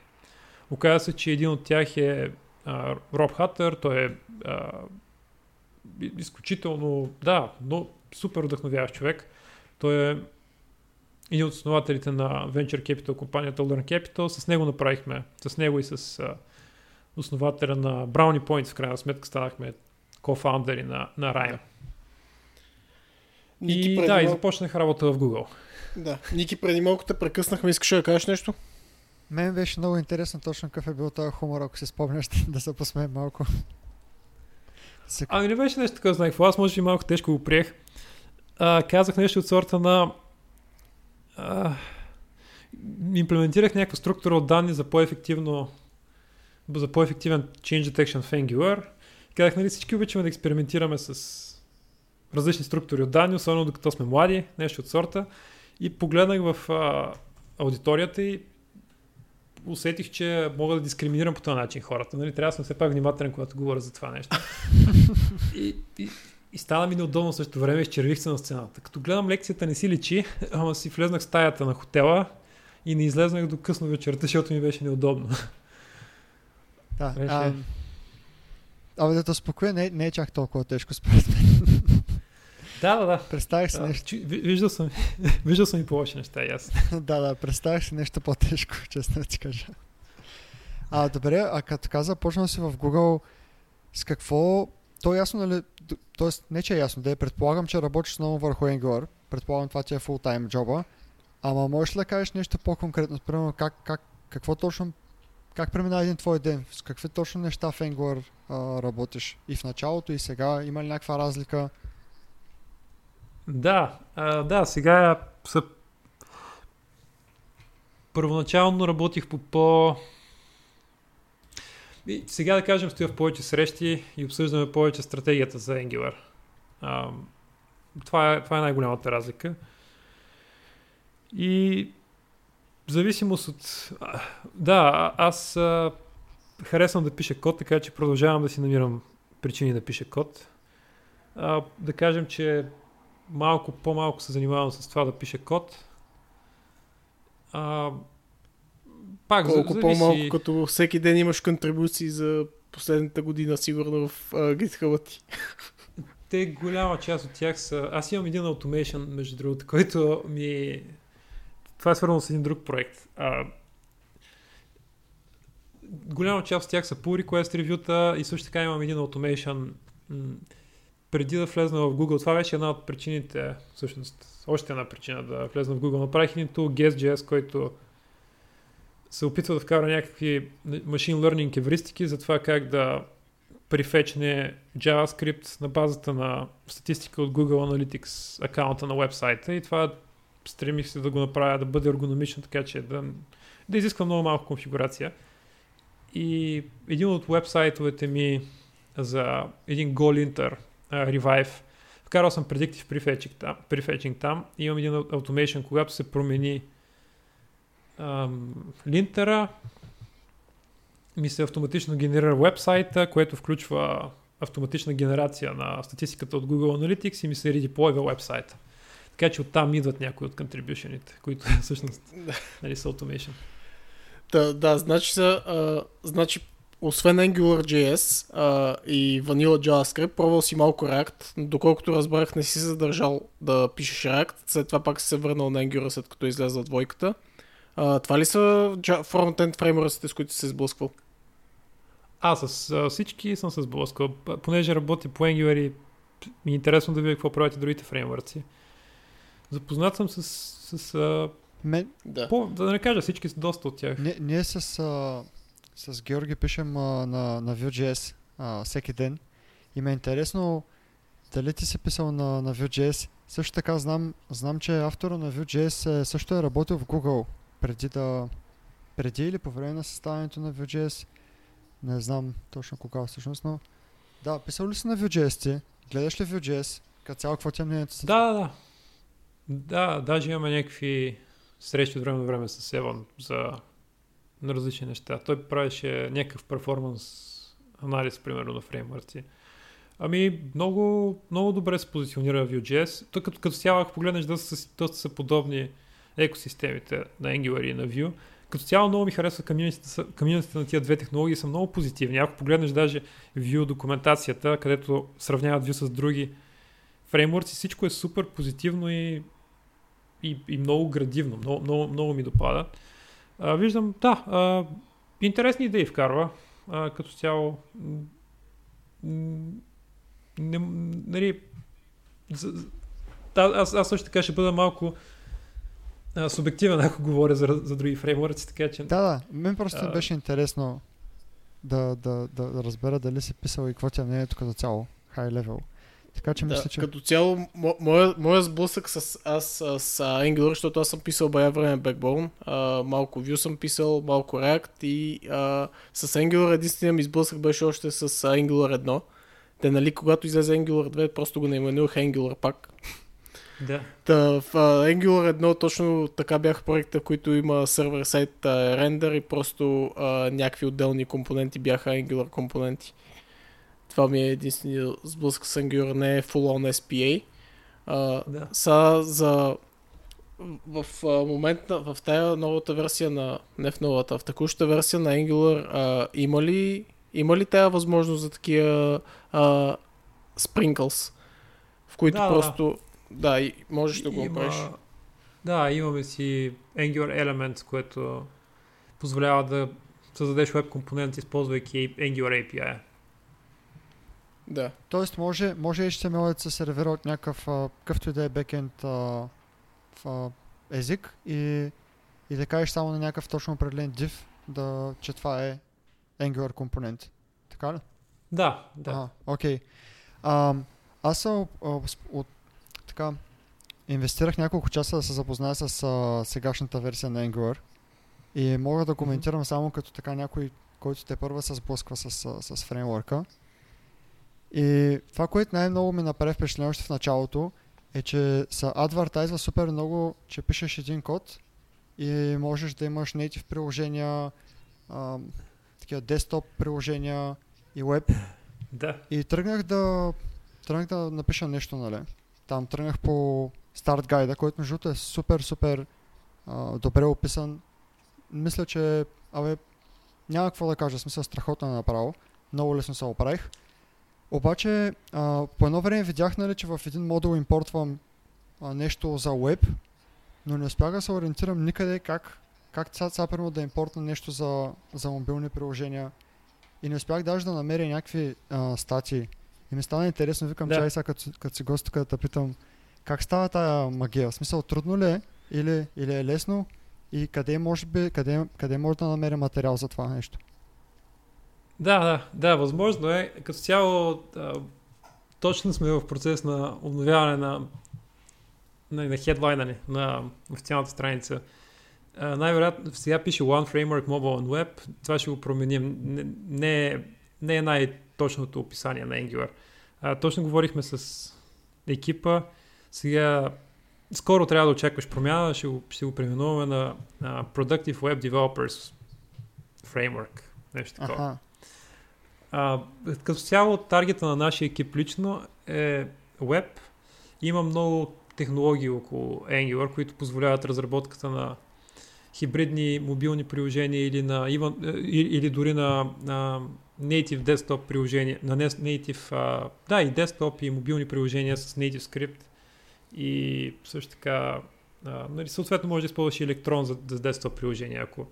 Оказа се, че един от тях е а, Роб Хатър, той е а, изключително, да, но супер вдъхновяващ човек. Той е един от основателите на Venture Capital компанията Learn Capital. С него направихме, с него и с а, основателя на Brownie Points, в крайна сметка станахме кофаундъри на, на Rhyme. Ники, И преди да, и малко, започнах работа в Google. да. Ники, преди малко те прекъснахме, искаш да кажеш нещо? Мен беше много интересно точно какъв е бил този хумор, ако си спомняш да се посмеем малко. Ами не беше нещо такова, знаех. Аз може би малко тежко го приех. А, казах нещо от сорта на... А, имплементирах някаква структура от данни за по-ефективно за по-ефективен change detection в Angular. Казах, нали всички обичаме да експериментираме с различни структури от данни, особено докато сме млади, нещо от сорта. И погледнах в а, аудиторията и усетих, че мога да дискриминирам по този начин хората. Нали? Трябва да съм все пак внимателен, когато говоря за това нещо. и, и, и стана ми неудобно също време, изчервих се на сцената. Като гледам лекцията не си личи, ама си влезнах в стаята на хотела и не излезнах до късно вечерта, защото ми беше неудобно. Да, Беше- а, абе да те успокоя, не, не е чак толкова тежко според мен. Да, да, да. Представих си Да, нещо. виждал, съм, виждал съм и по-лоши неща, аз. да, да, представих си нещо по-тежко, честно да ти кажа. А, добре, а като каза, почнал си в Google, с какво... То е ясно, нали? Тоест, не че е ясно, да е предполагам, че работиш много върху Angular. Предполагам, това ти е фултайм джоба. Ама можеш ли да кажеш нещо по-конкретно? Примерно, как, как, какво точно... Как премина един твой ден? С какви точно неща в Angular а, работиш? И в началото, и сега? Има ли някаква разлика? Да, а, да, сега са... Първоначално работих по по... И сега да кажем, стоя в повече срещи и обсъждаме повече стратегията за Angular. А, това, е, това е най-голямата разлика. И в зависимост от... Да, аз а, харесвам да пиша код, така че продължавам да си намирам причини да пиша код. А, да кажем, че малко по-малко се занимавам с това да пиша код. А, пак Колко зависи... по-малко, като всеки ден имаш контрибуции за последната година, сигурно в uh, GitHub ти. Те голяма част от тях са... Аз имам един automation, между другото, който ми... Това е свързано с един друг проект. А, голяма част от тях са pull request ревюта и също така имам един automation преди да влезна в Google. Това беше една от причините, всъщност, още една причина да влезна в Google. Направих един tool Guest.js, който се опитва да вкара някакви machine learning евристики за това как да прифечне JavaScript на базата на статистика от Google Analytics акаунта на вебсайта и това стремих се да го направя да бъде ергономично, така че да, да изисква много малко конфигурация. И един от вебсайтовете ми за един GoLinter uh, Revive, вкарал съм Predictive Prefetching там, prefetching там и имам един automation, когато се промени ам, линтера, ми се автоматично генерира вебсайта, което включва автоматична генерация на статистиката от Google Analytics и ми се редеплойва вебсайта. Така че оттам идват някои от контрибюшените, които всъщност нали, са automation. Да, да значи, са, а, значи освен AngularJS а, и Vanilla JavaScript, пробвал си малко React, но доколкото разбрах не си задържал да пишеш React, след това пак си се върнал на Angular след като излезла двойката. А, това ли са фронтенд фреймворците, с които си се сблъсквал? Аз с а, всички съм се сблъскал, п- понеже работя по Angular и ми е интересно да видя какво правят и другите фреймворци. Запознат съм с, с а, Мен, Да. по, да не кажа всички, с доста от тях. ние, ние с, а, с Георги пишем а, на, на Vue.js а, всеки ден. И ме е интересно дали ти си писал на, на Vue.js. Също така знам, знам, че автора на Vue.js е, също е работил в Google преди да... Преди или по време на съставянето на Vue.js. Не знам точно кога всъщност, но... Да, писал ли си на Vue.js ти? Гледаш ли Vue.js? Като цяло, какво ти е мнението си? Да, да, да. Да, даже имаме някакви срещи от време на време с Еван за на различни неща. Той правеше някакъв перформанс анализ, примерно, на фреймворци. Ами, много, много добре се позиционира Vue.js. Тук като, като цяло, ако погледнеш, са- доста са подобни екосистемите на Angular и на Vue. Като цяло много ми харесва комьюнитите на тия две технологии са много позитивни. Ако погледнеш даже Vue документацията, където сравняват Vue с други фреймворци, всичко е супер позитивно и, и, и много градивно. Много, много, много ми допада. А, виждам, да, а, интересни идеи вкарва. А, като цяло, не, нали, за, да, аз, аз също така ще бъда малко а, субективен, ако говоря за, за други фреймворци, така че... Да, да. Мен просто А. беше интересно да, да, да, да разбера дали си писал и какво ти е мнението като цяло. High level. Така че Да, мисля, че... Като цяло, мо- моя, моя сблъсък с аз с, Angular, защото аз съм писал бая време Backbone, а, малко Vue съм писал, малко React и а, с Angular единствения ми сблъсък беше още с Angular 1. Те, нали, когато излезе Angular 2, просто го наименувах Angular пак. Да. Та, в а, Angular 1 точно така бяха проекта, в които има сервер сайт рендър и просто а, някакви отделни компоненти бяха Angular компоненти. Това ми е единствения сблъсък с Angular, не е full on SPA. А, Да. са за в а, момента, в тая новата версия на, не в новата, в текущата версия на Angular, а, има ли, има ли тая възможност за такива а, sprinkles, в които Да, да, просто, да, и можеш да го направиш. Да, имаме си Angular Elements, което позволява да създадеш веб компонент, използвайки Angular API. Да. Тоест може, може HTML да се сервира от някакъв, какъвто и да е бекенд а, в, а, език и, и да кажеш само на някакъв точно определен div, да, че това е Angular компонент. Така ли? Да, да. Ага, окей. А, аз съм от, така, инвестирах няколко часа да се запозная с а, сегашната версия на Angular и мога да коментирам само като така някой, който те първа се сблъсква с, с, с фреймворка. И това, което най-много ми направи впечатление още в началото, е, че се адвартайзва супер много, че пишеш един код и можеш да имаш native приложения, а, такива десктоп приложения и веб. Да. И тръгнах да, тръгнах да напиша нещо, нали. Там тръгнах по старт гайда, който между другото е супер, супер а, добре описан. Мисля, че абе, няма какво да кажа, смисъл страхотно е направо. Много лесно се оправих. Обаче, а, по едно време видях, нали, че в един модул импортвам а, нещо за веб, но не успях да се ориентирам никъде как, как сега, примерно да импортна нещо за, за мобилни приложения. И не успях даже да намеря някакви а, статии. И ми стана интересно, викам, Да. чай сега като, като си гост тук да питам, как става тая магия? В смисъл, трудно ли е или, или е лесно? И къде може, би, къде, къде може да намеря материал за това нещо? Да, да, да, възможно е. Като цяло, а, точно сме в процес на обновяване на, на, на хедлайна ни, на официалната страница. А, най-вероятно, сега пише One Framework Mobile and Web, това ще го променим. Не, не, е- не е най-точното описание на Angular. А, точно говорихме с екипа, сега скоро трябва да очакваш промяна, ще го, ще го преименуваме на а, Productive Web Developers Framework. Нещо такова. Аха. А, като цяло, таргета на нашия екип лично е веб. Има много технологии около Angular, които позволяват разработката на хибридни мобилни приложения или, на, е, или, дори на, на native desktop приложения, на native, а, да, и desktop и мобилни приложения с native script и също така а, нали, съответно може да използваш и електрон за, за desktop приложения, ако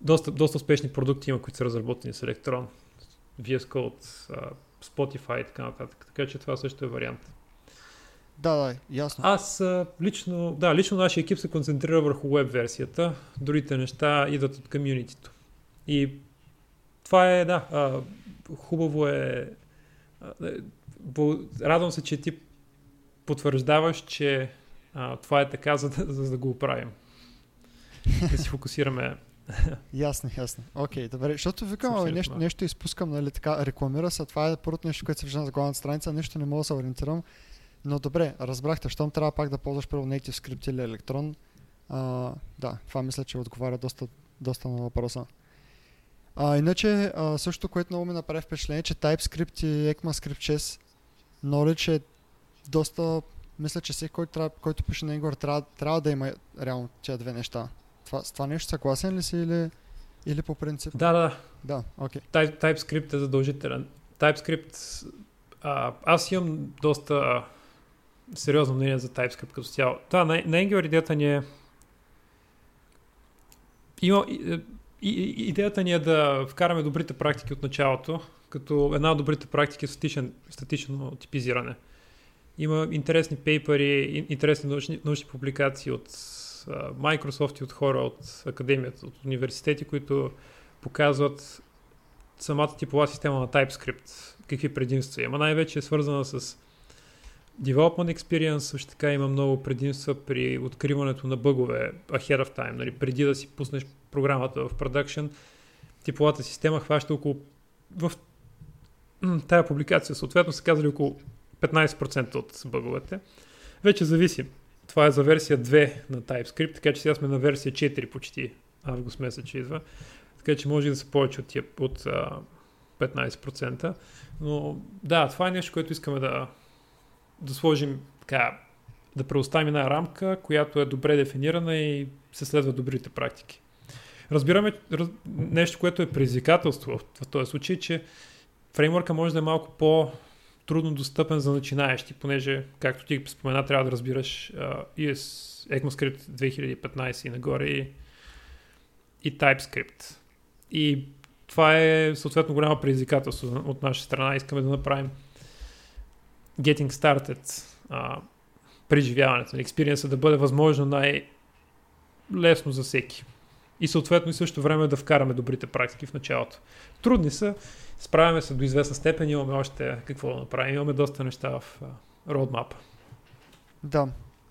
доста, доста успешни продукти има, които са разработени с електрон. VS Code, Spotify и така нататък. Така че това също е вариант. Да, да, ясно. Аз лично, да, лично нашия екип се концентрира върху веб версията. Другите неща идват от комьюнитито. И това е, да, а, хубаво е. Радвам се, че ти потвърждаваш, че а, това е така, за да, за да го оправим. Да си фокусираме. ясно, ясно. Окей, okay, добре. Защото викам, Съвсем нещо, нещо изпускам, нали, така, рекламира се. Това е първото нещо, което се вижда на главната страница. Нещо не мога да се ориентирам. Но добре, разбрахте, щом трябва пак да ползваш първо Native Script или Electron. А, да, това мисля, че отговаря доста, доста на въпроса. А, иначе, а, също, което много ми направи впечатление, че TypeScript и ECMAScript 6 Knowledge е доста... Мисля, че всеки, който, трябва, който пише на Angular, трябва, трябва да има реално тези две неща. Това, с това нещо съгласен ли си или, или по принцип? Да, да. Да, окей. Okay. Type, TypeScript е задължителен. TypeScript... А, аз имам доста сериозно мнение за TypeScript като цяло. Да, на, на Angular идеята ни е има, и, и, идеята ни е да вкараме добрите практики от началото, като една от добрите практики е статичен, статично типизиране. Има интересни пейпери, интересни научни, научни публикации от Microsoft и от хора от академията, от университети, които показват самата типова система на TypeScript, какви предимства има. Най-вече е свързана с Development Experience също така има много предимства при откриването на бъгове ahead of time, нали, преди да си пуснеш програмата в продъкшн. Типовата система хваща около в тая публикация съответно са казали около 15% от бъговете. Вече зависи. Това е за версия 2 на TypeScript, така че сега сме на версия 4 почти август месец че идва. Така че може да са повече от, от а, 15%. Но да, това е нещо, което искаме да, да сложим така, да предоставим една рамка, която е добре дефинирана и се следва добрите практики. Разбираме раз, нещо, което е предизвикателство в този случай, че фреймворка може да е малко по трудно достъпен за начинаещи, понеже, както ти спомена, трябва да разбираш uh, ES, ECMAScript 2015 и нагоре и, и TypeScript. И това е съответно голямо предизвикателство от наша страна. Искаме да направим getting started а, преживяването на експириенса да бъде възможно най-лесно за всеки. И съответно и също време да вкараме добрите практики в началото. Трудни са, справяме се до известна степен, имаме още какво да направим, имаме доста неща в родмапа. Да,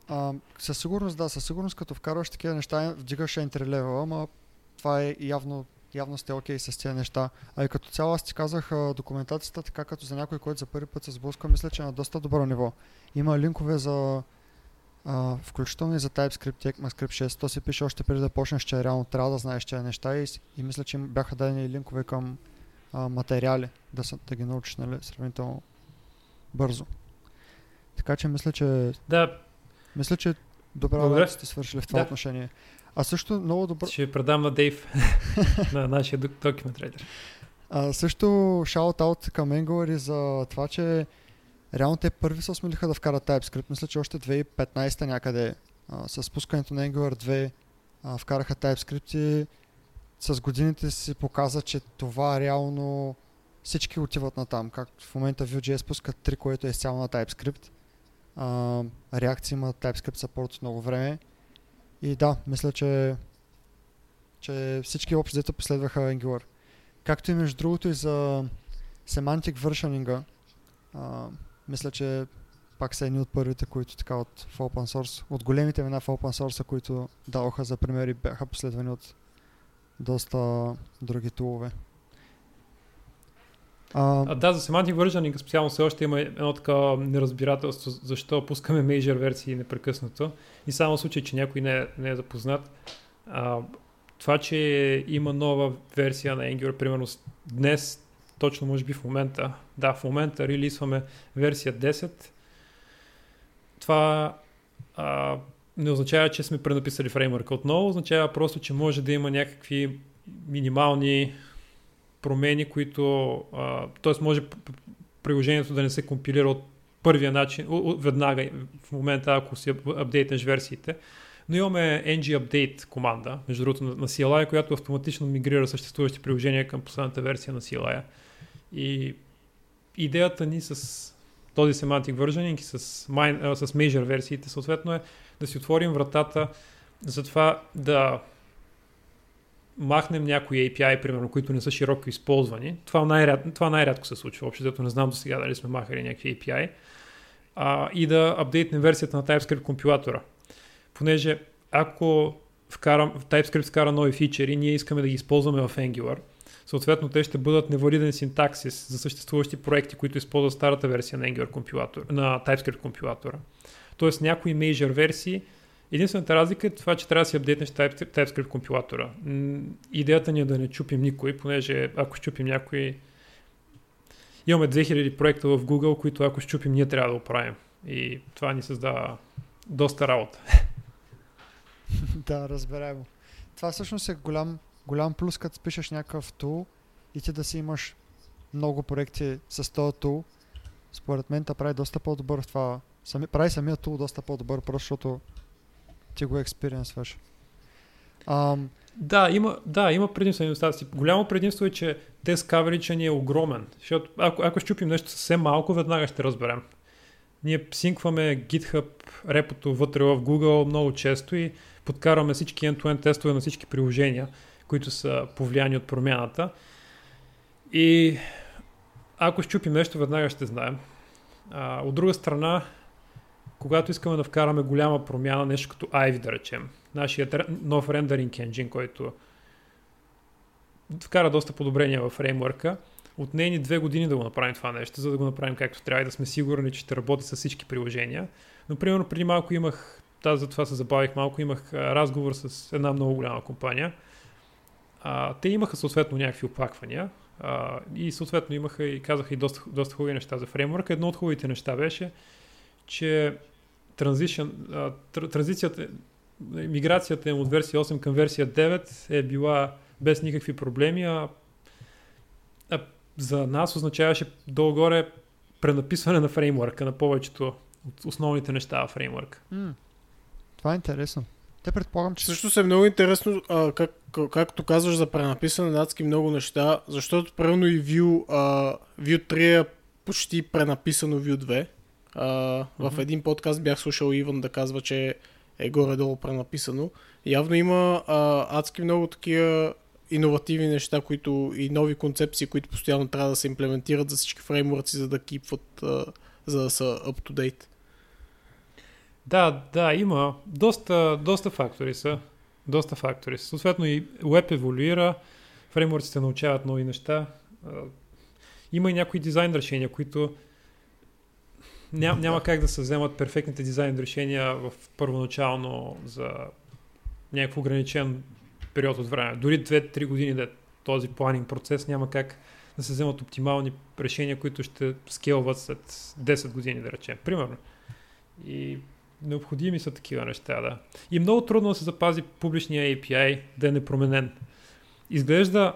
а, със сигурност, да, със сигурност като вкарваш такива неща, вдигаш entry level, ама това е явно явно сте окей okay с тези неща. А и като цяло аз ти казах документацията, така като за някой, който за първи път се сблъска, мисля, че е на доста добро ниво. Има линкове за а, включително и за TypeScript и ECMAScript 6. То се пише още преди да почнеш, че реално трябва да знаеш тези неща и, и мисля, че бяха дадени линкове към а, материали, да, са, да ги научиш нали, сравнително бързо. Така че мисля, че... Да. Мисля, че добра работа сте свършили в това да. отношение. А също много добро... Ще предам на Дейв, на нашия документ. А, също шаут-аут към Angular за това, че реално те първи се осмелиха да вкарат TypeScript. Мисля, че още 2015 някъде а, с спускането на Angular 2 а, вкараха TypeScript и с годините си показа, че това реално всички отиват на там. Както в момента Vue.js пускат 3, което е изцяло на TypeScript. А, реакции има TypeScript support от много време. И да, мисля, че, че всички общо взето последваха Angular. Както и между другото и за semantic versioning мисля, че пак са едни от първите, които така от в open source, от големите имена в open source, които даваха за примери, бяха последвани от доста други тулове. А, а, да, за Semantic Versioning специално все още има едно такова неразбирателство, защо пускаме major версии непрекъснато. И само в случай, че някой не е, не е запознат, а, това, че има нова версия на Angular, примерно днес, точно може би в момента, да, в момента релизваме версия 10, това а, не означава, че сме пренаписали фреймворка отново, означава просто, че може да има някакви минимални промени, които, т.е. може приложението да не се компилира от първия начин, веднага в момента, ако си апдейтнеш версиите. Но имаме ng update команда, между другото на CLI, която автоматично мигрира съществуващи приложения към последната версия на CLI. И, идеята ни с този semantic versioning и с, с major версиите съответно е да си отворим вратата за това да махнем някои API, примерно, които не са широко използвани. Това, най-ряд, това най-рядко се случва. Общо не знам до сега дали сме махали някакви API. А, и да апдейтнем версията на TypeScript компилатора. Понеже ако вкарам, TypeScript вкара нови фичери, ние искаме да ги използваме в Angular. Съответно, те ще бъдат невалиден синтаксис за съществуващи проекти, които използват старата версия на Angular компилатор, на TypeScript компилатора. Тоест някои major версии Единствената разлика е това, че трябва да си апдейтнеш TypeScript компилатора. Идеята ни е да не чупим никой, понеже ако щупим някой... Имаме 2000 проекта в Google, които ако щупим, ние трябва да оправим. И това ни създава доста работа. да, разбираемо. Това всъщност е голям, голям плюс, като пишеш някакъв тул и ти да си имаш много проекти с този тул. Според мен да прави доста по-добър в това. Сами, прави самия тул доста по-добър, просто защото ти го експириенсваш. Um, да, има, да, има предимство и недостатъци. Голямо предимство е, че тест coverage ни е огромен. Защото ако, ако щупим нещо съвсем малко, веднага ще разберем. Ние синкваме GitHub репото вътре в Google много често и подкарваме всички end-to-end тестове на всички приложения, които са повлияни от промяната. И ако щупим нещо, веднага ще знаем. А, от друга страна, когато искаме да вкараме голяма промяна, нещо като Ivy да речем, нашият нов рендеринг engine, който вкара доста подобрения в фреймворка, от ни две години да го направим това нещо, за да го направим както трябва и да сме сигурни, че ще работи с всички приложения. Но, примерно, преди малко имах, тази за това се забавих малко, имах разговор с една много голяма компания. А, те имаха съответно някакви оплаквания а, и съответно имаха и казаха и доста, доста хубави неща за фреймворка. Едно от хубавите неща беше, че транзишън, транзицията, миграцията им от версия 8 към версия 9 е била без никакви проблеми, а, а за нас означаваше долу-горе пренаписване на фреймворка, на повечето от основните неща в фреймворка. Mm. Това е интересно. Те предполагам, че... Също е много интересно, а, как, както казваш за пренаписане на адски много неща, защото правилно и Vue, а, Vue 3 е почти пренаписано Vue 2. А, mm-hmm. В един подкаст бях слушал Иван да казва, че е горе-долу пренаписано. Явно има а, адски много такива иновативни неща, които и нови концепции, които постоянно трябва да се имплементират за всички фреймворци, за да кипват, а, за да са up to date. Да, да, има. Доста, доста фактори са. Доста фактори са. Съответно и веб еволюира, фреймворците научават нови неща. Има и някои дизайн решения, които Ням, няма как да се вземат перфектните дизайн решения в първоначално за някакъв ограничен период от време. Дори 2-3 години да е този планинг процес, няма как да се вземат оптимални решения, които ще скелват след 10 години, да речем. Примерно. И необходими са такива неща, да. И много трудно да се запази публичния API да е непроменен. Изглежда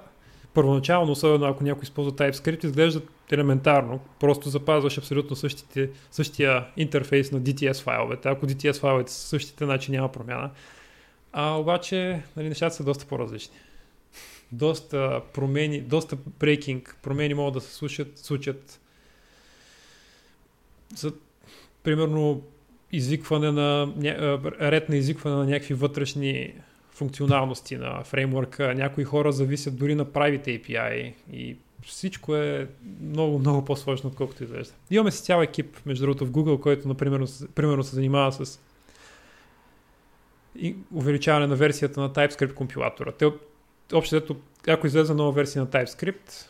първоначално, особено ако някой използва TypeScript, изглежда елементарно. Просто запазваш абсолютно същите, същия интерфейс на DTS файловете. Ако DTS файловете са същите, значи няма промяна. А обаче нали, нещата са доста по-различни. Доста промени, доста брейкинг, промени могат да се случат, случат за примерно извикване на ред на извикване на някакви вътрешни функционалности на фреймворка. Някои хора зависят дори на правите API и всичко е много, много по-сложно, отколкото изглежда. Имаме си цял екип, между другото, в Google, който, например, примерно се занимава с увеличаване на версията на TypeScript компилатора. Те, общо ако излезе нова версия на TypeScript,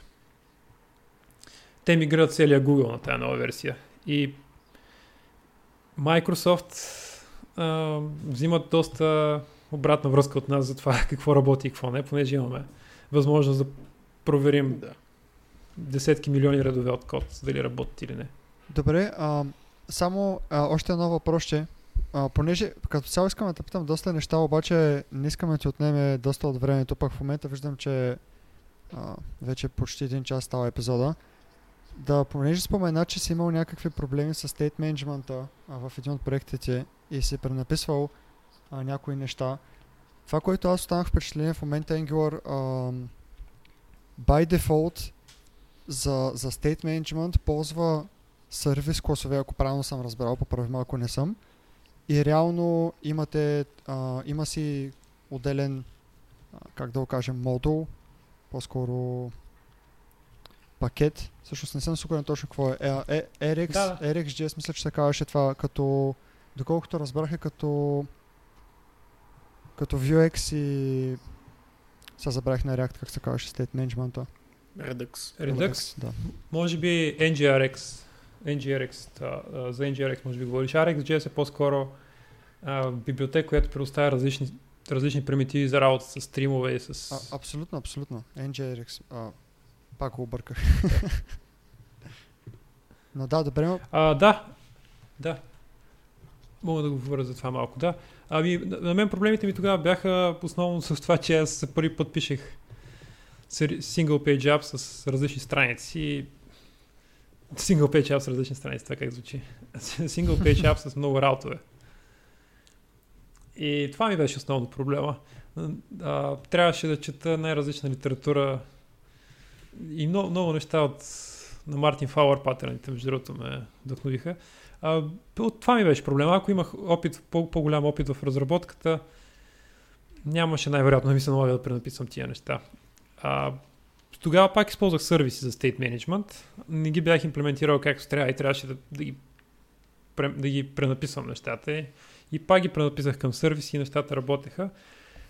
те мигрират целия Google на тази нова версия. И Microsoft а, взимат доста обратна връзка от нас за това какво работи и какво не, понеже имаме възможност да проверим да. десетки милиони редове от код, дали работи или не. Добре, а, само а, още едно въпросче. А, понеже като цяло искам да те питам доста неща, обаче не искаме да ти отнеме доста от времето, пък в момента виждам, че а, вече почти един час става епизода. Да, понеже спомена, че си имал някакви проблеми с стейт менеджмента в един от проектите и си пренаписвал а, някои неща. Това, което аз останах впечатление в момента Angular, а, by default за, за State Management ползва сервис класове, ако правилно съм разбрал, поправи ме ако не съм. И реално имате, а, има си отделен, а, как да го кажем, модул, по-скоро пакет. Всъщност не съм сигурен точно какво е. е, е RX, Да, да. RxJS мисля, че се казваше това като, доколкото разбрах е като като Vuex и сега забравих на React как се казваше State Management. Redux. Redux, Да. може би NGRX, NGRX, а, а, за NGRX може би говориш. RxJS е по-скоро а, библиотека, която предоставя различни, различни примитиви за работа с стримове и с... А, абсолютно, абсолютно. NGRX. А, пак го обърках. Но да, добре, А, да, да. Мога да го говоря за това малко, да. Ами, на мен проблемите ми тогава бяха основно с това, че аз за първи път пишех single page app с различни страници. Single page app с различни страници, това как звучи. Single page app с много раутове. И това ми беше основно проблема. А, трябваше да чета най-различна литература и много, много неща от на Мартин Фауър патърните, между другото, ме вдъхновиха. А, това ми беше проблема. Ако имах опит, по- по-голям опит в разработката, нямаше най-вероятно да ми се налага да пренаписвам тия неща. А, тогава пак използвах сервиси за State Management. Не ги бях имплементирал както трябва и трябваше да, да, ги, да ги пренаписвам нещата. И пак ги пренаписах към сервиси и нещата работеха.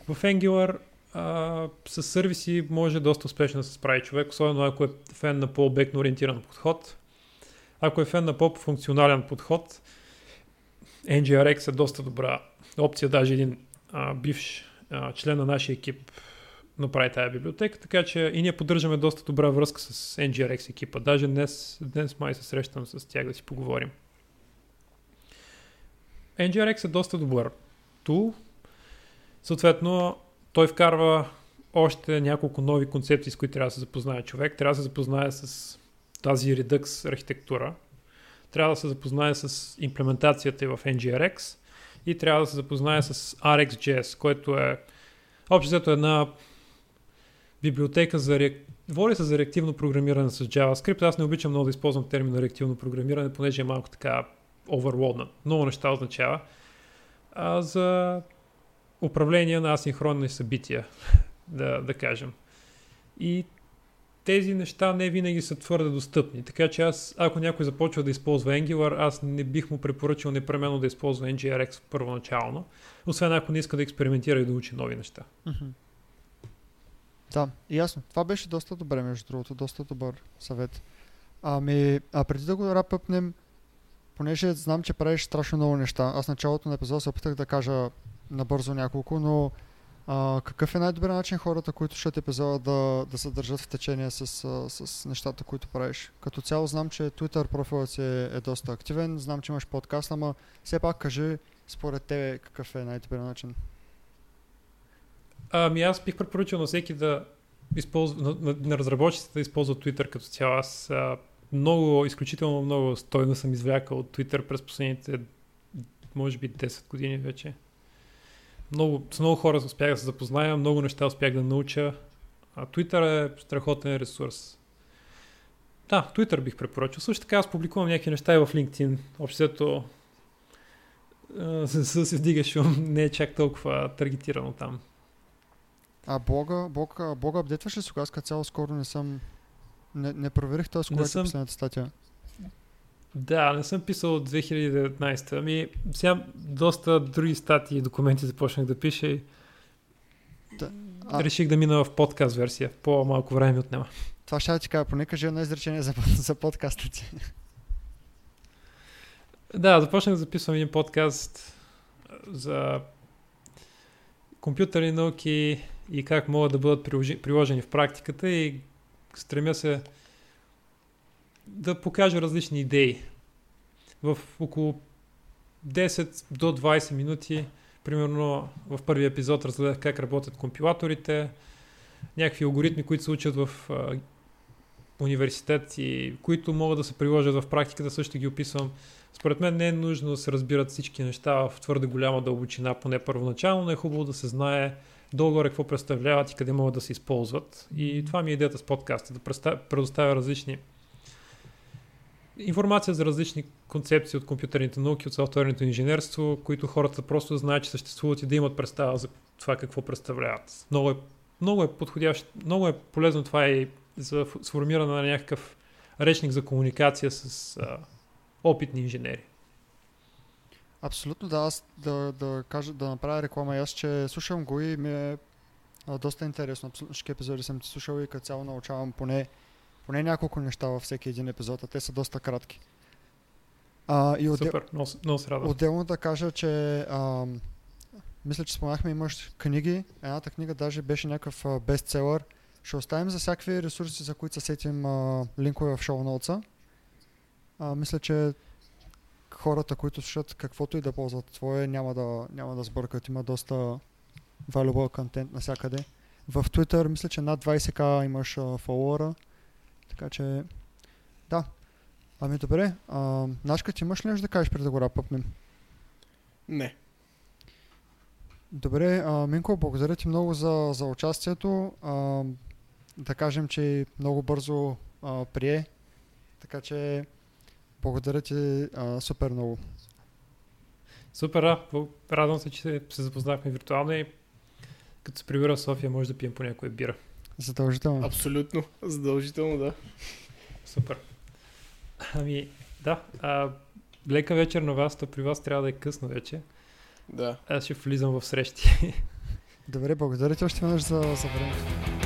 В Angular а, с сервиси може доста успешно да се справи човек, особено ако е фен на по-обектно ориентиран подход. Ако е фен на по-функционален подход, NGRX е доста добра опция, даже един а, бивш а, член на нашия екип направи тази библиотека, така че и ние поддържаме доста добра връзка с NGRX екипа. Даже днес, днес май се срещам с тях да си поговорим. NGRX е доста добър тул. Съответно, той вкарва още няколко нови концепции, с които трябва да се запознае човек. Трябва да се запознае с тази Redux архитектура. Трябва да се запознае с имплементацията в NGRX и трябва да се запознае с RxJS, което е общо взето една библиотека за реак... Води се за реактивно програмиране с JavaScript. Аз не обичам много да използвам термина реактивно програмиране, понеже е малко така overloadнат. Много неща означава. А, за управление на асинхронни събития, да, да кажем. И тези неща не винаги са твърде достъпни. Така че аз, ако някой започва да използва Angular, аз не бих му препоръчал непременно да използва NGRX първоначално, освен ако не иска да експериментира и да учи нови неща. Мгм. Да, ясно. Това беше доста добре, между другото, доста добър съвет. Ами, а преди да го рапъпнем, понеже знам, че правиш страшно много неща, аз началото на епизода се опитах да кажа набързо няколко, но а, какъв е най-добрият начин хората, които слушат епизода да, да се държат в течение с, с нещата, които правиш? Като цяло знам, че Twitter профилът си е, е доста активен, знам, че имаш подкаст, ама все пак кажи според тебе какъв е най-добрият начин. Ами аз бих препоръчал на всеки да използва, на, на, на разработчиците да използват Twitter като цяло. Аз а, много, изключително много стойно съм извлякал от Twitter през последните, може би 10 години вече. Много, с много хора успях да се запозная, много неща успях да науча. А Twitter е страхотен ресурс. Да, Twitter бих препоръчал. Също така аз публикувам някакви неща и в LinkedIn. Общото се, се вдига шум, не е чак толкова таргетирано там. А блога, блога, блога апдейтваш ли сега? Аз цяло скоро не съм... Не, не проверих тази, Не кога е съм. последната статия. Да, не съм писал от 2019. Ами, сега доста други статии и документи започнах да пиша и Да. а... Реших да мина в подкаст версия. По-малко време отнема. това ще да ти кажа, поне кажи едно изречение за, за подкаста ти. Да, започнах да записвам един подкаст за компютърни науки и как могат да бъдат приложени в практиката и стремя се да покажа различни идеи. В около 10 до 20 минути, примерно в първия епизод разгледах как работят компилаторите, някакви алгоритми, които се учат в университет и които могат да се приложат в практиката, също ги описвам. Според мен не е нужно да се разбират всички неща в твърде голяма дълбочина, поне първоначално, но е хубаво да се знае долу-горе какво представляват и къде могат да се използват. И това ми е идеята с подкаста, да предоставя различни информация за различни концепции от компютърните науки, от софтуерното инженерство, които хората просто знаят, че съществуват и да имат представа за това какво представляват. Много е, много е подходящ, много е полезно това и за сформиране на някакъв речник за комуникация с а, опитни инженери. Абсолютно да, аз да, да, кажа, да направя реклама и аз, че слушам го и ми е а, доста интересно. Абсолютно всички епизоди съм слушал и като цяло научавам поне, поне няколко неща във всеки един епизод, а те са доста кратки. А, и отдел... Супер, много, много се радвам. Отделно да кажа, че а, мисля, че споменахме, имаш книги. Едната книга даже беше някакъв бестселър. Ще оставим за всякакви ресурси, за които се сетим а, линкове в шоу ноутса. мисля, че хората, които слушат каквото и да ползват твое, няма да, няма да сбъркат. Има доста valuable контент навсякъде. В Twitter мисля, че над 20к имаш фолуара. Така че, да. Ами добре, а, Нашка, ти имаш ли нещо да кажеш преди да го рапъпнем? Не. Добре, а, Минко, благодаря ти много за, за участието. А, да кажем, че много бързо а, прие. Така че благодаря ти а, супер много. Супер, да. Радвам се, че се запознахме виртуално и като се прибира в София, може да пием по някоя бира. Задължително. Абсолютно. Задължително, да. Супер. Ами, да. А, лека вечер на вас, то при вас трябва да е късно вече. Да. Аз ще влизам в срещи. Добре, благодаря ти още веднъж за, за времето.